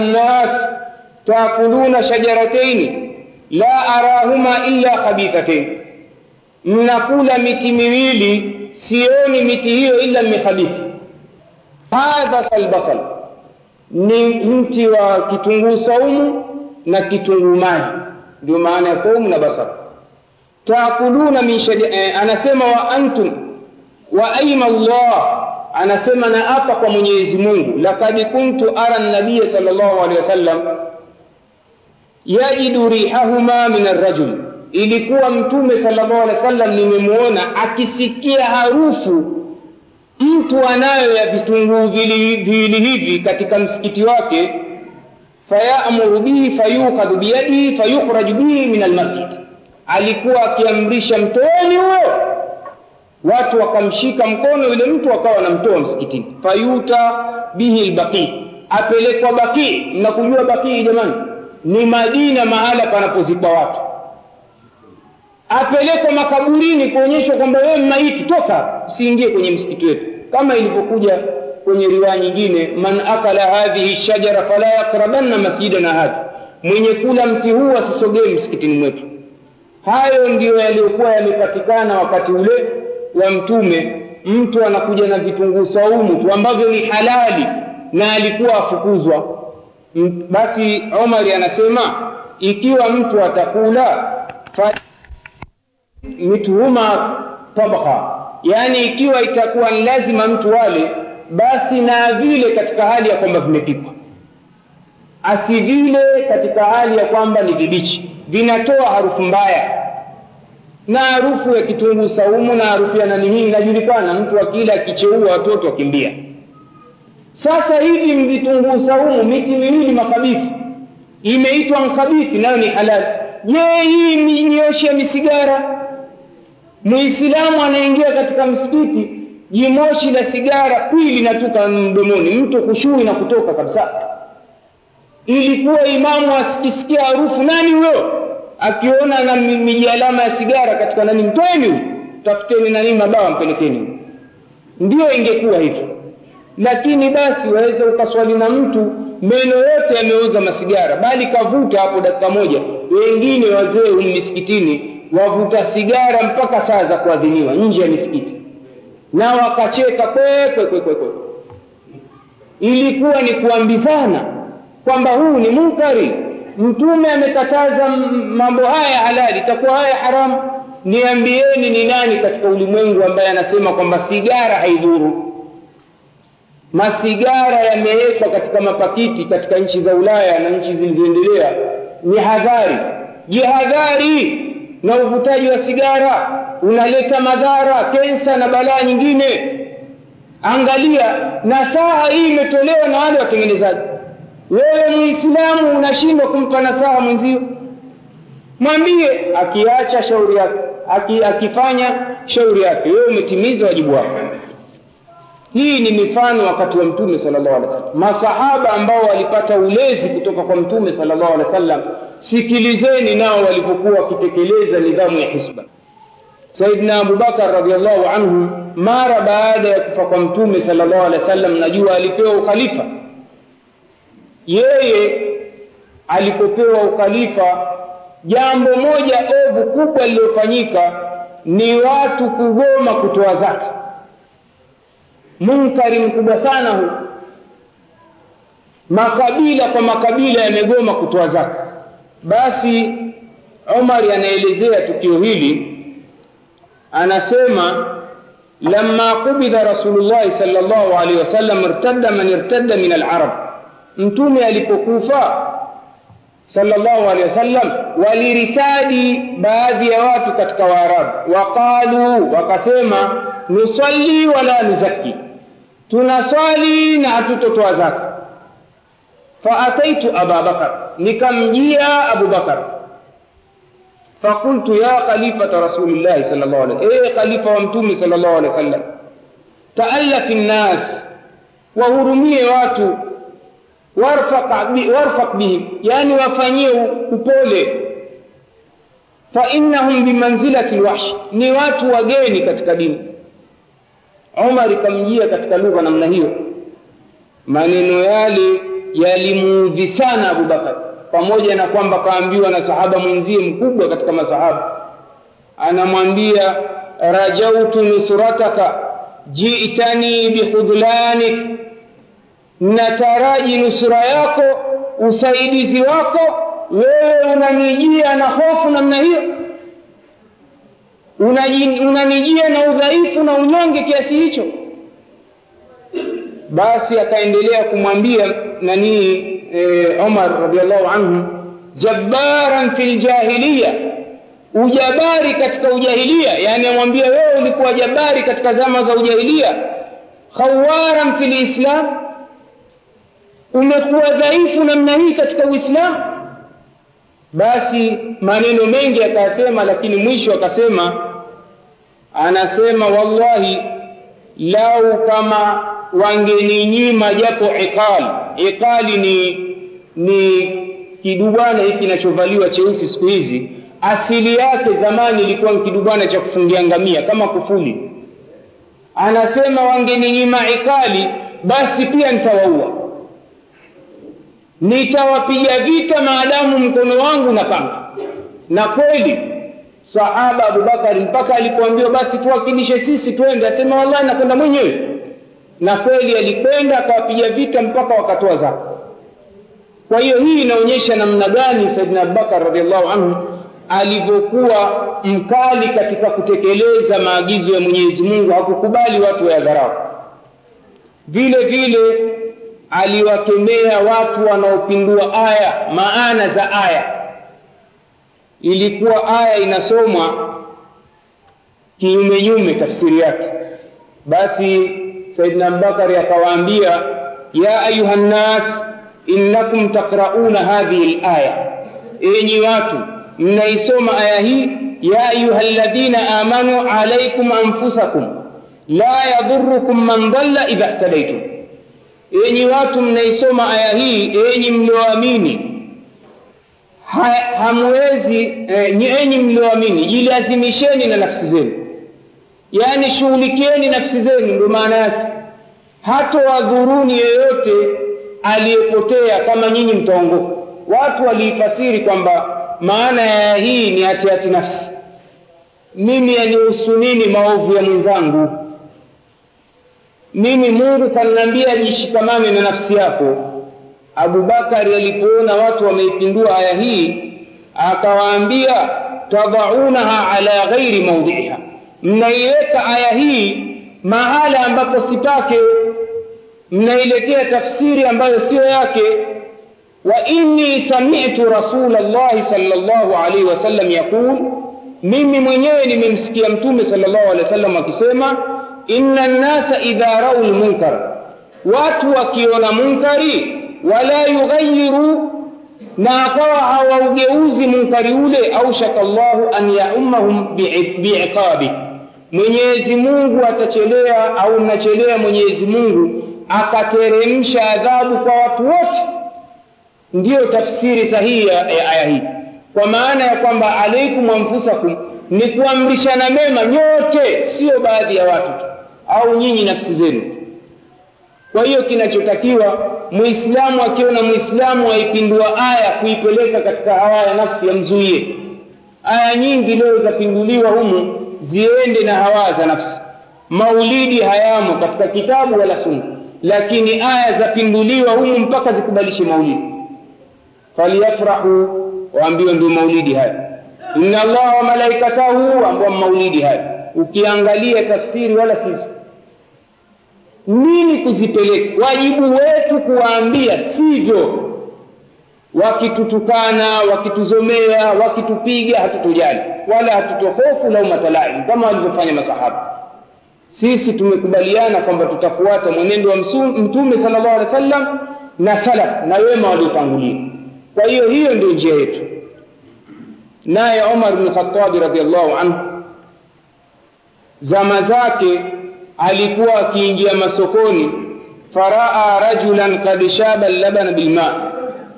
taakuluna shajarataini la arahuma illa khabithatain mnakula miti miwili sioni miti hiyo ila mikhabithi hadha salbasal ni mti wa kitunguu saumu na kitunguu maji ndio maana ya saumu na basal taakuluna min shadi eh, anasema wa antum wa aima Allah anasema na hapa kwa Mwenyezi Mungu laqad kuntu ara nabiya sallallahu alaihi wasallam yajidu rihahuma min arrajul. Ilikuwa mtume sallallahu alaihi wasallam nimemwona akisikia harufu mtu anayo ya vitunguu viwili hivi katika msikiti wake. Fayamuru bihi fayukhadhu biyadihi fayukhraju bihi min almasjid. Alikuwa akiamrisha mtoeni huyo. Watu wakamshika mkono yule mtu akawa anamtoa msikitini. Fayuta bihi lbaqii apelekwa bakii mnakujua bakii jamani ni madina mahala panapozikwa watu. Apelekwa makaburini kuonyeshwa kwamba wewe maiti toka usiingie kwenye msikiti wetu. Kama ilivyokuja kwenye riwaya nyingine man akala hadhihi shajara fala yakrabanna masjidana hadha mwenye kula mti huu asisogee msikitini mwetu. Hayo ndiyo yaliyokuwa yamepatikana wakati ule wa mtume. Mtu anakuja na vitunguu saumu tu ambavyo ni halali na alikuwa afukuzwa basi Omari anasema ikiwa mtu atakula mituhuma tabqa yani ikiwa itakuwa ni lazima mtu wale basi na vile katika hali ya kwamba vimepikwa. Asivile katika hali ya kwamba ni vibichi. Vinatoa harufu mbaya. Na harufu ya kitunguu saumu na harufu ya nani hii inajulikana mtu akila akicheua watoto wakimbia sasa hivi vitunguu saumu miti miwili makabithi imeitwa mkabithi nayo ni halali. Je hii minyoshe ya misigara. Muislamu anaingia katika msikiti jimoshi la sigara pili linatoka mdomoni. Mtu kushui na kutoka kabisa. Ilikuwa imamu asikisikia harufu nani huyo? Akiona na mijalama ya sigara katika nani mtoeni tafuteni nani mabawa mpelekeni. Ndio ingekuwa hivyo lakini basi waweza ukaswali na mtu. Meno yote yameoza masigara. Bali kavuta hapo dakika moja. Wengine wazee misikitini wavuta sigara mpaka saa za kuadhiniwa nje ya misikiti. Na wakacheka kwekwe kwekwe kwe. ilikuwa ni kuambizana kwamba huu ni munkari. Mtume amekataza mambo haya halali. Itakuwa haya haramu. Niambieni ni nani katika ulimwengu ambaye anasema kwamba sigara haidhuru masigara yamewekwa katika mapakiti katika nchi za Ulaya na nchi zilizoendelea. Ni hadhari. Jihadhari na uvutaji wa sigara unaleta madhara kensa na balaa nyingine. Angalia nasaha hii imetolewa na wale watengenezaji. Wewe muislamu unashindwa kumpa nasaha mwenzio. Mwambie akiacha shauri yake aki, akifanya shauri yake wewe umetimiza wajibu wako hii ni mifano wakati wa mtume sallallahu alaihi wasallam. Masahaba ambao walipata ulezi kutoka kwa mtume sallallahu alaihi wasallam sikilizeni nao walipokuwa wakitekeleza nidhamu ya hisba. Saidna abubakar radiallahu anhu mara baada ya kufa kwa mtume sallallahu alaihi wasallam najua alipewa ukhalifa. Yeye alipopewa ukhalifa jambo moja ovu kubwa lililofanyika ni watu kugoma kutoa zaka munkari mkubwa sana huu makabila kwa makabila yamegoma kutoa zaka basi Umar anaelezea tukio hili anasema lamma qubida rasulullah sallallahu alaihi wasallam irtadda man irtadda min al-arab mtume alipokufa sallallahu alaihi wasallam waliritadi baadhi ya watu katika waarabu waqalu wakasema nusalli wala nuzaki tunaswali na hatutotoa zaka. Faataitu aba bakar nikamjia abu bakar. Fakultu ya khalifata rasulillahi sal llah alih ee eh, khalifa wa mtume sal llah alih wa sallam. Taallafi nnas wahurumie watu warfaq, bi, bihim yani wafanyie upole. Fa innahum bimanzilati lwahshi ni watu wageni katika dini. Umar ikamjia katika lugha namna hiyo. Maneno yale yalimuudhi sana Abubakar pamoja na kwamba kaambiwa na sahaba mwenzie mkubwa katika masahaba. Anamwambia rajautu nusrataka jitani bikhudlanik nataraji nusura yako usaidizi wako wewe unanijia na hofu namna hiyo unanijia na udhaifu na unyonge kiasi hicho. Basi akaendelea kumwambia nani e, Umar radhiallahu anhu jabbaran fil jahiliya. Ujabari katika ujahilia yani amwambia wewe ulikuwa jabari katika zama za ujahilia khawaran fil islam. Umekuwa dhaifu namna hii katika uislamu. Basi maneno mengi akasema lakini mwisho akasema anasema wallahi lau kama wangeninyima japo iqali iqali ni ni kidubwana hiki kinachovaliwa cheusi siku hizi. Asili yake zamani ilikuwa ni kidubwana cha kufungia ngamia kama kufuli. Anasema wangeninyima ikali basi pia nitawaua. Nitawapiga vita maadamu mkono wangu na panga na kweli sahaba abubakari mpaka alipoambiwa basi tuwakilishe sisi twende. Asema wallahi nakwenda mwenyewe. Na kweli alikwenda akawapiga vita mpaka wakatoa zako kwa hiyo hii inaonyesha namna gani saidina abubakar radhiallahu anhu alivyokuwa mkali katika kutekeleza maagizo ya mwenyezi mungu. Hakukubali watu wayadharau. Vile vile aliwakemea watu wanaopindua aya maana za aya ilikuwa aya inasomwa kinyume nyume tafsiri yake. Basi saidna abubakari akawaambia ya ayuha nnas innakum takrauna hadhihi laya enyi watu mnaisoma aya hii ya ayuha ladhina amanu alaikum anfusakum la yadhurukum man dhalla idha htadaitum enyi watu mnaisoma aya hii enyi mlioamini ha, hamwezi eh, mlioamini jilazimisheni na nafsi zenu. Yaani shughulikieni nafsi zenu ndio maana yake. Hata wadhuruni yeyote aliyepotea kama nyinyi mtaongoka. Watu waliifasiri kwamba maana ya hii ni hatihati nafsi. Mimi yanihusu nini maovu ya mwenzangu? Mimi mungu kaniambia jishikamane na nafsi yako abubakari alipoona watu wameipindua aya hii akawaambia tadaunaha ala ghairi maudhiha mnaiweka aya hii mahala ambapo sipake mnailetea tafsiri ambayo siyo yake wa inni sami'tu rasulallahi sallallahu alaihi wasallam yaqul mimi mwenyewe nimemsikia mtume sallallahu alaihi wasallam akisema inna nnasa idha rau lmunkar watu wakiona munkari wala yughayyiru na akawa hawaugeuzi munkari ule aushaka llahu an yaummahum biiqabi. Mwenyezi mungu atachelea au nachelea mwenyezi mungu akateremsha adhabu kwa watu wote. Ndiyo tafsiri sahihi ya aya hii. Kwa maana ya kwamba alaikum anfusakum ni kuamrishana mema nyote sio baadhi ya watu tu au nyinyi nafsi zenu kwa hiyo kinachotakiwa muislamu akiona muislamu aipindua aya kuipeleka katika hawa ya nafsi yamzuie. Aya nyingi leo zapinduliwa humu ziende na hawa za nafsi. Maulidi hayamo katika kitabu wala sunna. Lakini aya zapinduliwa humu mpaka zikubalishe maulidi. Falyafrahu waambiwe ndio maulidi hayo. Inna allaha wa malaikatahu ambao maulidi hayo. Ukiangalia tafsiri wala sisi kuzipeleka wajibu wetu kuwaambia sivyo. Wakitutukana wakituzomea wakitupiga hatutujali wala hatutohofu laumatalaim kama walivyofanya masahaba. Sisi tumekubaliana kwamba tutafuata mwenendo wa mtume sallallahu alaihi wasallam na salaf na wema waliotangulia. Kwa hiyo hiyo ndio njia yetu. Naye Umar bin Khattab radhiallahu anhu zama zake alikuwa akiingia masokoni faraa rajulan kad shaba labana bilma.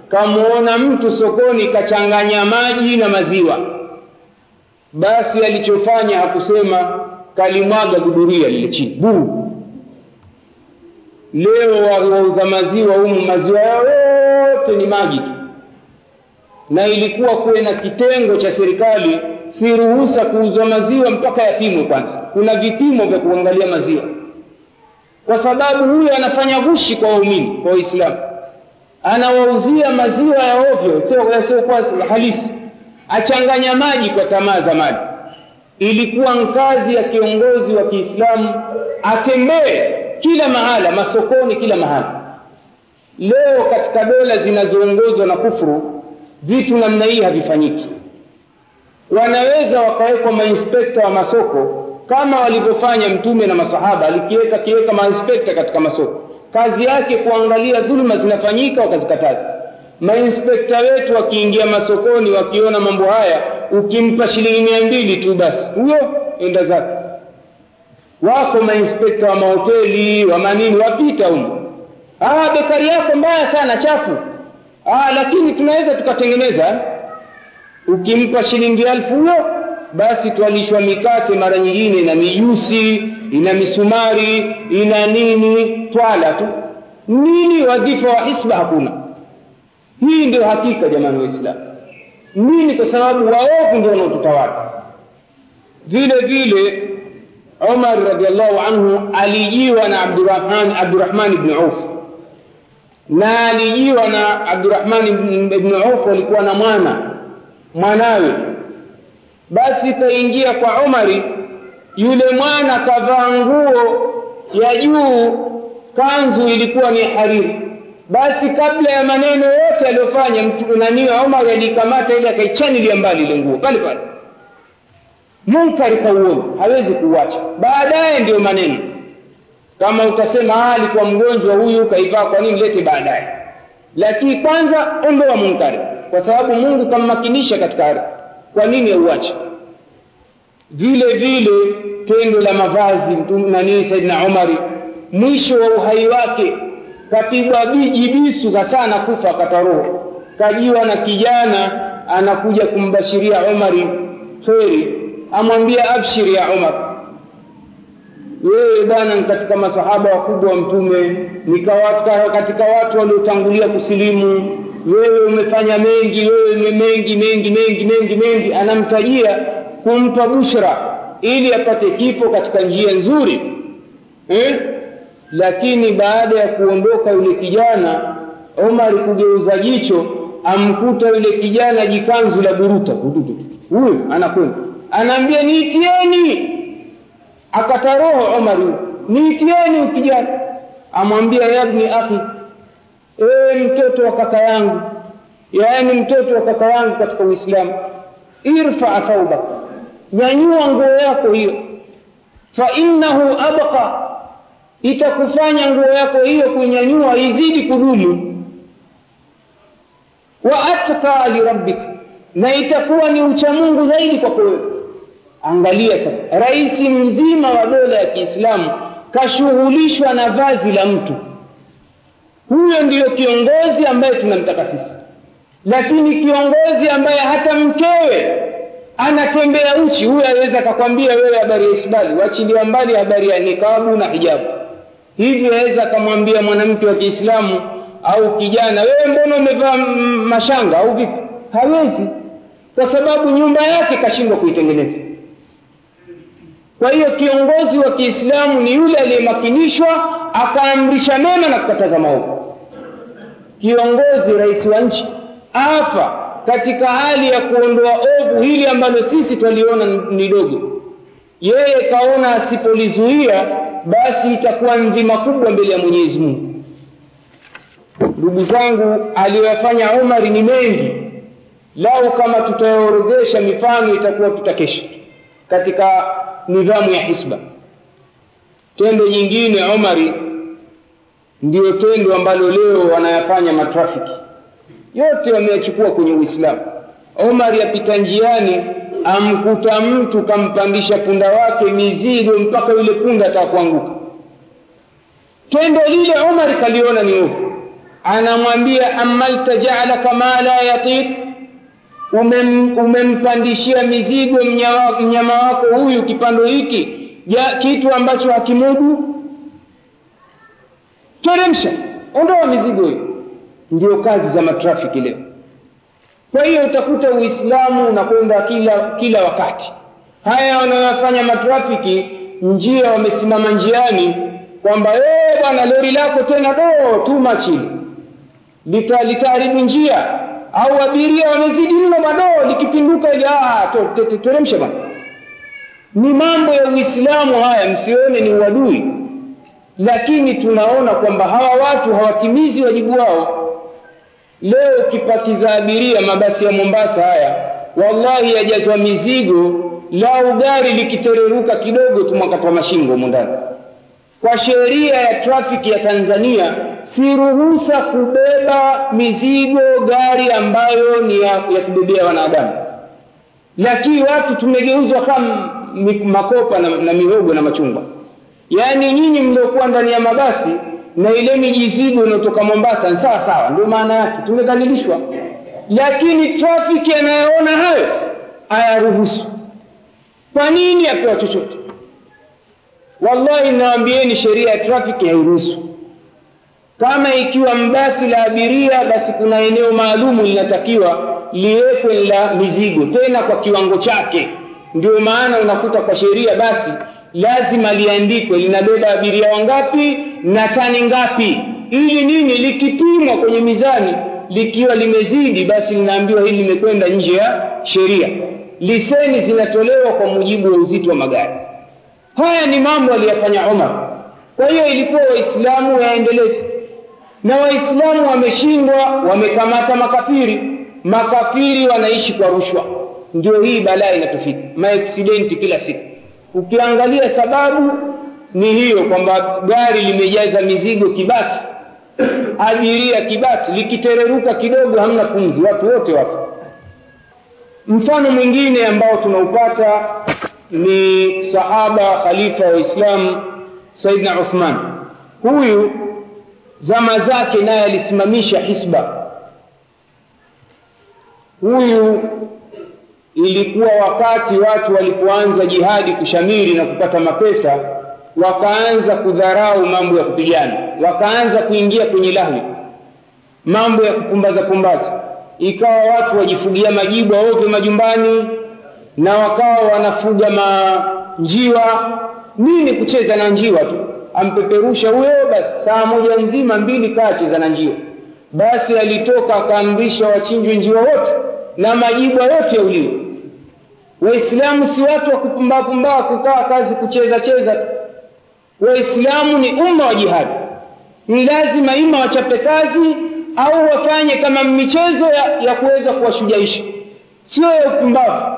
Kamuona mtu sokoni kachanganya maji na maziwa. Basi alichofanya hakusema kalimwaga guduria lile chini. Buu leo wauza maziwa humu maziwa yao yote ni maji tu. Na ilikuwa kuwe na kitengo cha serikali si ruhusa kuuzwa maziwa mpaka yapimwe kwanza kuna vipimo vya kuangalia maziwa. Kwa sababu huyo anafanya gushi kwa waumini kwa waislamu. Anawauzia maziwa ya ovyo yasiokuwa halisi. Achanganya maji kwa tamaa za mali ilikuwa nkazi ya kiongozi wa kiislamu atembee kila mahala masokoni kila mahala. Leo katika dola zinazoongozwa na kufuru vitu namna hii havifanyiki. Wanaweza wakawekwa mainspekta wa masoko kama walivyofanya mtume na masahaba alikiweka kiweka mainspekta katika masoko. Kazi yake kuangalia dhuluma zinafanyika wakazikataza. Mainspekta wetu wakiingia masokoni wakiona mambo haya ukimpa shilingi mia mbili tu basi huyo enda zake. Wako mainspekta wa mahoteli wa manini wapita humo. Ah bekari yako mbaya sana chafu. Aa, lakini tunaweza tukatengeneza. Ukimpa shilingi elfu huyo basi twalishwa mikate mara nyingine ina mijusi ina misumari ina nini twala tu. Nini wadhifa wa hisba hakuna. Hii ndio hakika jamani waislamu nini? Kwa sababu waovu ndio wanaotutawala. Vile vile umar radiallahu anhu alijiwa na abdurahman abdurahman ibni auf. Na alijiwa na abdurahman ibni auf walikuwa na mwana mwanawe basi kaingia kwa umari yule mwana kavaa nguo ya juu kanzu ilikuwa ni hariri basi kabla ya maneno yote aliyofanya nani wa Umar alikamata ile akaichanilia mbali ile nguo. Pale pale. Munkari kauona hawezi kuuacha. Baadaye ndio maneno. Kama utasema alikuwa mgonjwa huyu kaivaa kwa nini lete baadaye? Lakini kwanza ondoa munkari. Kwa sababu Mungu kammakinisha katika ardhi kwa nini auache? Vile vile tendo la mavazi nani Saidina Umari mwisho wa uhai wake kapigwa jibisu kasana kufa akata roho. Kajiwa na kijana anakuja kumbashiria Umari kheri amwambia abshiri ya Umar wewe bwana ni katika masahaba wakubwa wa mtume nikawa katika watu waliotangulia kusilimu wewe umefanya mengi wewe mengi mengi mengi mengi mengi. Anamtajia kumpa bushra ili apate kipo katika njia nzuri eh? lakini baada ya kuondoka yule kijana Omar kugeuza jicho amkuta yule kijana jikanzu la buruta. Huyu anakwenda. Anaambia niitieni. Akata roho Omar niitieni kijana. Amwambia yabni akhi ee mtoto wa kaka yangu. Yaani mtoto wa kaka yangu katika Uislamu. Irfa thawbak nyanyua nguo yako hiyo. Fa innahu abqa. Itakufanya nguo yako hiyo kunyanyua izidi kudumu. Wa atqa lirabbika na itakuwa ni uchamungu zaidi kwako wewe. Angalia sasa. Rais mzima wa dola ya Kiislamu kashughulishwa na vazi la mtu huyo ndiyo kiongozi ambaye tunamtaka sisi. Lakini kiongozi ambaye hata mkewe anatembea uchi huyo aweza akakwambia wewe habari ya isbali. Wachilia mbali habari ya nikabu na hijabu. Hivi aweza akamwambia mwanamke wa Kiislamu au kijana wewe mbona umevaa mashanga au vipi? Hawezi. Kwa sababu nyumba yake kashindwa kuitengeneza. Kwa hiyo kiongozi wa Kiislamu ni yule aliyemakinishwa akaamrisha mema na kukataza maovu kiongozi rais wa nchi. Afa katika hali ya kuondoa ovu hili ambalo sisi twaliona ni dogo. Yeye kaona asipolizuia basi itakuwa ndhima kubwa mbele ya Mwenyezi Mungu. Ndugu zangu aliyoyafanya Umar ni mengi. Lau kama tutaorodhesha mifano itakuwa tutakesha. Katika nidhamu ya hisba. Tendo nyingine Umari ndiyo tendo ambalo leo wanayafanya matrafiki. Yote wameyachukua kwenye Uislamu. Omari apita njiani amkuta mtu kampandisha punda wake mizigo mpaka yule punda atakuanguka tendo lile omari kaliona ni ovu anamwambia amalta ja'alaka ma la yatiq umem, umempandishia mizigo mnyama, wako huyu kipando hiki? Kitu ambacho hakimudu teremsha. Ondoa mizigo hiyo. Ndio kazi za matrafiki leo. Kwa hiyo utakuta uislamu unakwenda kila kila wakati. Haya wanayofanya matrafiki njia wamesimama njiani kwamba ee bwana lori lako tena do too much. Litaharibu njia. Au abiria wamezidi mno madoo likipinduka ili teremsha bwana. Ni mambo ya uislamu haya msione ni uadui lakini tunaona kwamba hawa watu hawatimizi wajibu wao. Leo ukipakiza abiria mabasi ya mombasa haya wallahi yajazwa mizigo lau gari likitereruka kidogo tumwakatwa mashingo mundani kwa sheria ya trafiki ya tanzania si ruhusa kubeba mizigo gari ambayo ni ya, ya kubebea wanadamu. Lakini watu tumegeuzwa kama makopa na, na mihogo na machungwa yaani nyinyi mliokuwa ndani ya mabasi na ile mijizigo inayotoka mombasa sawa sawa ndio maana yake tumedhalilishwa lakini trafiki anayoona hayo ayaruhusu kwa nini apewa chochote? Wallahi nawaambieni sheria ya trafiki hairuhusu. Kama ikiwa mbasi la abiria basi kuna eneo maalumu linatakiwa liwekwe la mizigo tena kwa kiwango chake. Ndio maana unakuta kwa sheria basi lazima liandikwe linabeba abiria wangapi na tani ngapi. Ili nini? Likipimwa kwenye mizani likiwa limezidi basi linaambiwa hili limekwenda nje ya sheria. Liseni zinatolewa kwa mujibu wa uzito wa magari. Haya ni mambo aliyofanya umar. Kwa hiyo ilikuwa waislamu waendeleze. Na waislamu wameshindwa wamekamata makafiri. Makafiri wanaishi kwa rushwa. Ndio hii balaa inatufika. Maaksidenti kila siku ukiangalia sababu ni hiyo kwamba gari limejaza mizigo kibaki abiria kibaki likitereruka kidogo hamna pumzi watu wote wapo mfano mwingine ambao tunaupata ni sahaba khalifa wa Uislamu Saidna Uthman. Huyu zama zake naye alisimamisha hisba. Huyu ilikuwa wakati watu walipoanza jihadi kushamiri na kupata mapesa, wakaanza kudharau mambo ya kupigana, wakaanza kuingia kwenye lahwi, mambo ya kupumbaza pumbaza, ikawa watu wajifugia majibwa ovyo majumbani, na wakawa wanafuga manjiwa. Nini kucheza na njiwa tu? Ampeperusha huyo basi saa moja nzima mbili kaa cheza na njiwa. Basi alitoka akaamrisha wachinjwe njiwa wote na majibwa yote yauliwe waislamu si watu wa kupumbapumbaa kukaa kazi kucheza cheza. Waislamu ni umma wa jihadi. Ni lazima ima wachape kazi au wafanye kama michezo ya, ya kuweza kuwashujaisha sio ya upumbavu.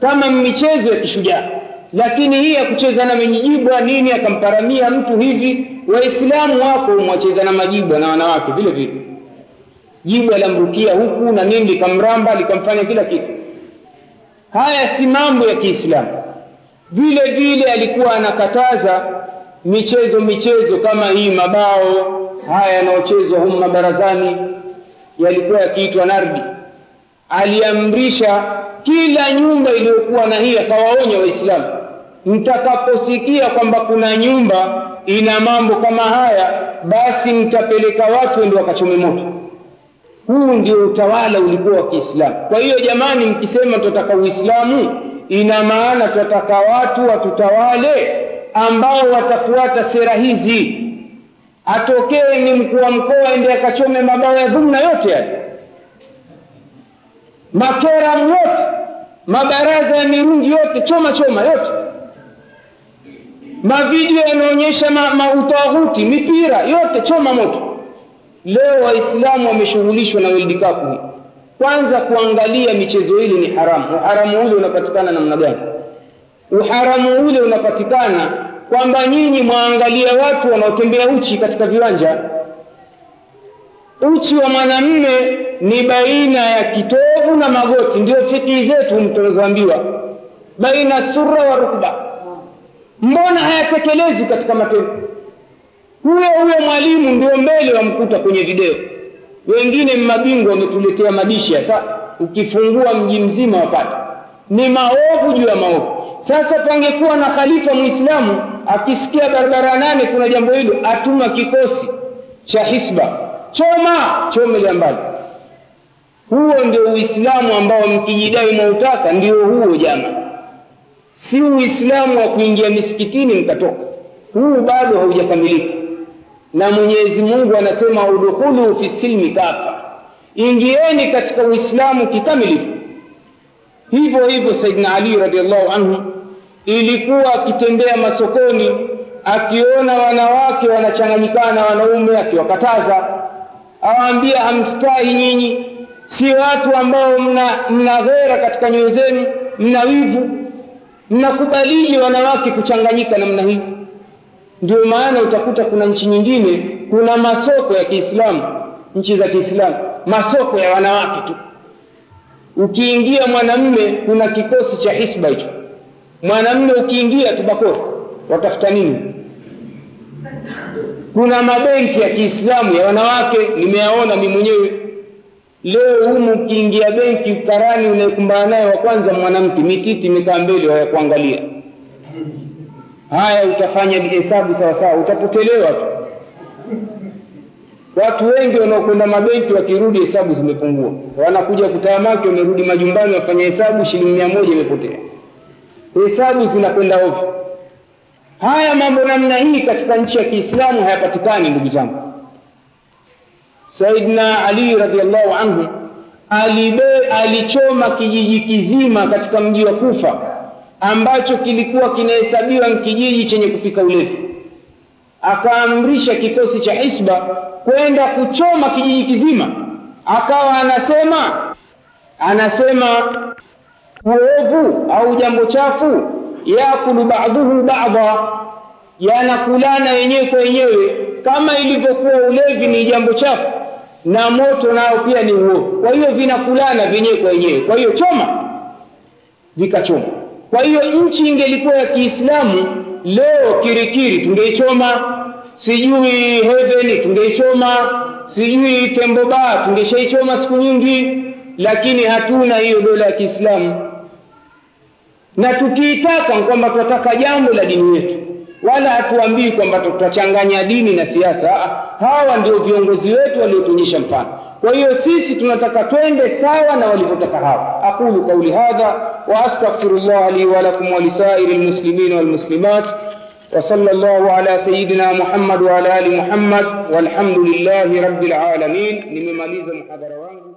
Kama michezo ya kishujaa. Lakini hii ya kucheza na mijibwa nini akamparamia mtu hivi waislamu wako mwacheza na majibwa na wanawake vile vile. Jibwa lamrukia huku na nini likamramba likamfanya kila kitu haya si mambo ya kiislamu. Vile vile alikuwa anakataza michezo michezo kama hii mabao haya yanayochezwa humu mabarazani yalikuwa yakiitwa nardi. Aliamrisha kila nyumba iliyokuwa na hii akawaonya waislamu mtakaposikia kwamba kuna nyumba ina mambo kama haya basi mtapeleka watu ndio wakachome moto huu ndio utawala ulikuwa wa kiislamu. Kwa hiyo jamani mkisema tunataka uislamu ina maana tunataka watu watutawale ambao watafuata sera hizi. Atokee ni mkuu wa mkoa ende akachome mabao ya dhumna yote yale. Makeramu yote mabaraza ya mirungi yote choma choma yote. Mavideo yanaonyesha mautaghuti ma mipira yote choma moto leo waislamu wameshughulishwa na world cup. Kwanza kuangalia michezo ile ni haramu. Uharamu ule unapatikana namna gani? Uharamu ule unapatikana kwamba nyinyi mwaangalia watu wanaotembea uchi katika viwanja. Uchi wa mwanamme ni baina ya kitovu na magoti. Ndio fikii zetu mtunazoambiwa baina surra wa rukba. Mbona hayatekelezwi katika matendo huyo huyo mwalimu ndio mbele wamkuta kwenye video. Wengine mabingwa wametuletea madishi sasa ukifungua mji mzima wapata ni maovu juu ya maovu. Sasa pangekuwa na khalifa muislamu akisikia barabara nane kuna jambo hilo atuma kikosi cha hisba. Choma chomelea mbali. Huo ndio uislamu ambao mkijidai mwautaka ndio huo jama si uislamu wa kuingia misikitini mkatoka. Huu bado haujakamilika na mwenyezi mungu anasema udkhulu fi silmi kafa ingieni katika uislamu kikamilifu. Hivyo hivyo saidina ali radiallahu anhu ilikuwa akitembea masokoni akiona wanawake wanachanganyikana na wanaume akiwakataza. Awaambia hamstahi nyinyi si watu ambao mna, mna ghera katika nyoyo zenu mna wivu. Mnakubalili wanawake kuchanganyika namna hii ndio maana utakuta kuna nchi nyingine kuna masoko ya kiislamu nchi za kiislamu masoko ya wanawake tu. Ukiingia mwanamme kuna kikosi cha hisba hicho. Mwanamme ukiingia tubakor watafuta nini? Kuna mabenki ya kiislamu ya wanawake nimeyaona mi mwenyewe. Leo humu ukiingia benki ukarani unayekumbana naye wa kwanza mwanamke mititi imekaa mbele wayakuangalia haya utafanya hesabu sawasawa utapotelewa tu. Watu wengi wanaokwenda mabenki wakirudi hesabu zimepungua. Wanakuja kutamaki wamerudi majumbani wafanya hesabu shilingi mia moja imepotea. Hesabu zinakwenda ovyo. Haya mambo namna hii katika nchi ya kiislamu hayapatikani ndugu zangu. Saidna ali radiallahu anhu alibe alichoma kijiji kizima katika mji wa kufa ambacho kilikuwa kinahesabiwa ni kijiji chenye kupika ulevi. Akaamrisha kikosi cha hisba kwenda kuchoma kijiji kizima. Akawa anasema anasema uovu au jambo chafu yakulu ba'dhuhu ba'dha yanakulana yenyewe kwa yenyewe. Kama ilivyokuwa ulevi ni jambo chafu na moto nao pia ni uovu. Kwa hiyo vinakulana vyenyewe kwa yenyewe. Kwa hiyo choma. Vikachoma kwa hiyo nchi ingelikuwa ya kiislamu leo kirikiri tungeichoma sijui heaven tungeichoma sijui tembo baa tungeshaichoma siku nyingi lakini hatuna hiyo dola ya kiislamu. Na tukiitaka kwamba tunataka jambo la dini yetu wala hatuambii kwamba tutachanganya dini na siasa. Hawa ndio viongozi wetu waliotuonyesha mfano kwa hiyo sisi tunataka twende sawa na walivyotaka hawa aqulu qauli hadha wa astaghfirullah li wa lakum wa lisairi almuslimin walmuslimat وصلى الله على سيدنا محمد وعلى ال محمد والحمد لله رب العالمين nimemaliza muhadhara wangu